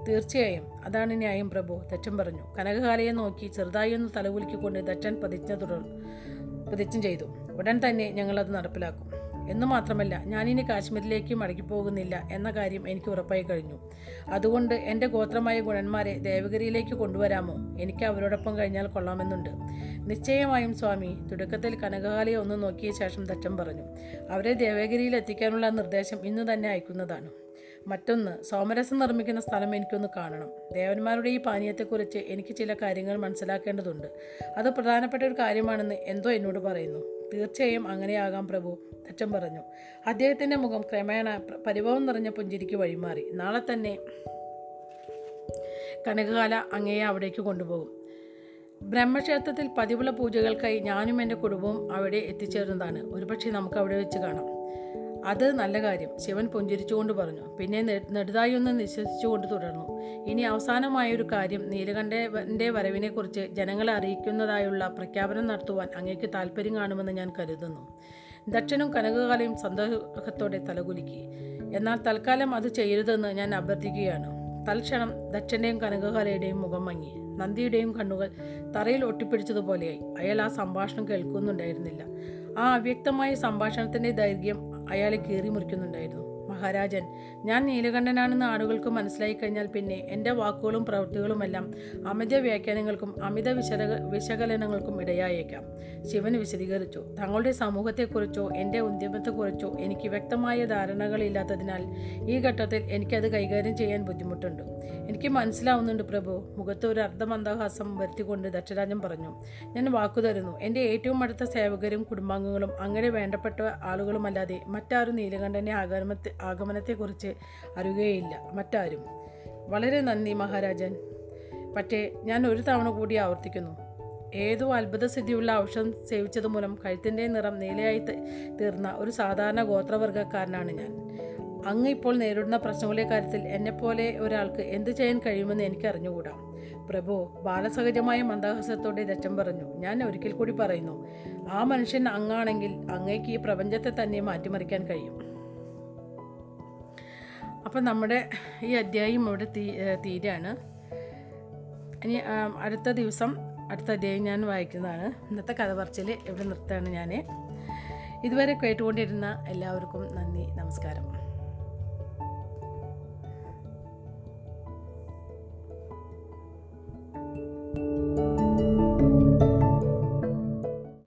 തീർച്ചയായും. അതാണ് ന്യായം പ്രഭു. തെറ്റൻ പറഞ്ഞു. കനകകാലയെ നോക്കി ചെറുതായി ഒന്ന് തലകുലുക്കിക്കൊണ്ട് ദറ്റൻ പ്രതിജ്ഞ തുടർ പ്രതിജ്ഞ ചെയ്തു. ഉടൻ തന്നെ ഞങ്ങളത് നടപ്പിലാക്കും. എന്ന് മാത്രമല്ല ഞാനിനി കാശ്മീരിലേക്ക് മടങ്ങിപ്പോകുന്നില്ല എന്ന കാര്യം എനിക്ക് ഉറപ്പായി കഴിഞ്ഞു. അതുകൊണ്ട് എന്റെ ഗോത്രമായ ഗുണന്മാരെ ദേവഗിരിയിലേക്ക് കൊണ്ടുവരാമോ? എനിക്ക് അവരോടൊപ്പം കഴിഞ്ഞാൽ കൊള്ളാമെന്നുണ്ട്. നിശ്ചയമായും സ്വാമി തുടക്കത്തിൽ കനകകാലയെ ഒന്ന് നോക്കിയ ശേഷം ദറ്റം പറഞ്ഞു അവരെ ദേവഗിരിയിൽ എത്തിക്കാനുള്ള നിർദ്ദേശം ഇന്നു തന്നെ അയക്കുന്നതാണ്. മറ്റൊന്ന് സോമരസം നിർമ്മിക്കുന്ന സ്ഥലം എനിക്കൊന്ന് കാണണം. ദേവന്മാരുടെ ഈ പാനീയത്തെക്കുറിച്ച് എനിക്ക് ചില കാര്യങ്ങൾ മനസ്സിലാക്കേണ്ടതുണ്ട്. അത് പ്രധാനപ്പെട്ട ഒരു കാര്യമാണെന്ന് എന്തോ എന്നോട് പറയുന്നു. തീർച്ചയായും അങ്ങനെയാകാം പ്രഭു അച്ഛൻ പറഞ്ഞു. അദ്ദേഹത്തിന്റെ മുഖം ക്രമേണ പരിഭവം നിറഞ്ഞ പുഞ്ചിരിക്ക് വഴിമാറി. നാളെ തന്നെ കനകകാല അങ്ങയെ അവിടേക്ക് കൊണ്ടുപോകും. ബ്രഹ്മക്ഷേത്രത്തിൽ പതിവുള്ള പൂജകൾക്കായി ഞാനും എന്റെ കുടുംബവും അവിടെ എത്തിച്ചേരുന്നതാണ്. ഒരുപക്ഷെ നമുക്ക് അവിടെ വെച്ച് കാണാം. അത് നല്ല കാര്യം. ശിവൻ പുഞ്ചിരിച്ചുകൊണ്ട് പറഞ്ഞു. പിന്നെ നെടുതായി ഒന്ന് നിശ്വസിച്ചുകൊണ്ട് തുടർന്നു. ഇനി അവസാനമായൊരു കാര്യം നീലകണ്ഠന്റെ വരവിനെക്കുറിച്ച് ജനങ്ങളെ അറിയിക്കുന്നതായുള്ള പ്രഖ്യാപനം നടത്തുവാൻ അങ്ങേക്ക് താല്പര്യം കാണുമെന്ന് ഞാൻ കരുതുന്നു. ദക്ഷനും കനകകാലയും സന്തോഷത്തോടെ തലകുലുക്കി. എന്നാൽ തൽക്കാലം അത് ചെയ്യരുതെന്ന് ഞാൻ അഭ്യർത്ഥിക്കുകയാണ്. തൽക്ഷണം ദക്ഷന്റെയും കനകകാലയുടെയും മുഖം മങ്ങി. നന്ദിയുടെയും കണ്ണുകൾ തറയിൽ ഒട്ടിപ്പിടിച്ചതുപോലെയായി. അയാൾ ആ സംഭാഷണം കേൾക്കുന്നുണ്ടായിരുന്നില്ല. ആ അവ്യക്തമായ സംഭാഷണത്തിന്റെ ദൈർഘ്യം അയാളെ കീറി മുറിക്കുന്നുണ്ടായിരുന്നു. മഹാരാജൻ. ഞാൻ നീലകണ്ഠനാണെന്ന് ആളുകൾക്ക് മനസ്സിലായി കഴിഞ്ഞാൽ പിന്നെ എന്റെ വാക്കുകളും പ്രവൃത്തികളുമെല്ലാം അമിത വ്യാഖ്യാനങ്ങൾക്കും അമിത വിശക വിശകലനങ്ങൾക്കും ഇടയായേക്കാം. ശിവൻ വിശദീകരിച്ചു തങ്ങളുടെ സമൂഹത്തെക്കുറിച്ചോ എന്റെ ഉദ്യമത്തെക്കുറിച്ചോ എനിക്ക് വ്യക്തമായ ധാരണകളില്ലാത്തതിനാൽ ഈ ഘട്ടത്തിൽ എനിക്കത് കൈകാര്യം ചെയ്യാൻ ബുദ്ധിമുട്ടുണ്ട്. എനിക്ക് മനസ്സിലാവുന്നുണ്ട് പ്രഭു. മുഖത്ത് ഒരു അർദ്ധമന്ദഹാസം വരുത്തിക്കൊണ്ട് ദക്ഷരാജൻ പറഞ്ഞു ഞാൻ വാക്കുതരുന്നു എന്റെ ഏറ്റവും അടുത്ത സേവകരും കുടുംബാംഗങ്ങളും അങ്ങനെ വേണ്ടപ്പെട്ട ആളുകളുമല്ലാതെ മറ്റാരും നീലകണ്ഠനെ ആഗമനത്തെ ആഗമനത്തെക്കുറിച്ച് അറിയുകയില്ല. മറ്റാരും. വളരെ നന്ദി മഹാരാജൻ. പക്ഷേ ഞാൻ ഒരു തവണ കൂടി ആവർത്തിക്കുന്നു. ഏതോ അത്ഭുതസിദ്ധിയുള്ള ഔഷധം സേവിച്ചത് മൂലം കഴുത്തിന്റെ നിറം നീലയായി തീർന്ന ഒരു സാധാരണ ഗോത്രവർഗക്കാരനാണ് ഞാൻ. അങ്ങ് ഇപ്പോൾ നേരിടുന്ന പ്രശ്നങ്ങളുടെ കാര്യത്തിൽ എന്നെപ്പോലെ ഒരാൾക്ക് എന്ത് ചെയ്യാൻ കഴിയുമെന്ന് എനിക്ക് അറിഞ്ഞുകൂടാ പ്രഭു ബാലസഹജമായ മന്ദഹാസത്തോടെ രക്ഷം പറഞ്ഞു. ഞാൻ ഒരിക്കൽ കൂടി പറയുന്നു ആ മനുഷ്യൻ അങ്ങാണെങ്കിൽ അങ്ങേക്ക് ഈ പ്രപഞ്ചത്തെ തന്നെ മാറ്റിമറിക്കാൻ കഴിയും. അപ്പം നമ്മുടെ ഈ അധ്യായം ഇവിടെ തീ തീരാണ്. ഇനി അടുത്ത ദിവസം അടുത്ത അധ്യായം ഞാൻ വായിക്കുന്നതാണ്. ഇന്നത്തെ കഥ പറച്ചിൽ ഇവിടെ നിർത്തുകയാണ് ഞാൻ ഇതുവരെ കേട്ടുകൊണ്ടിരുന്ന എല്ലാവർക്കും നന്ദി നമസ്കാരം.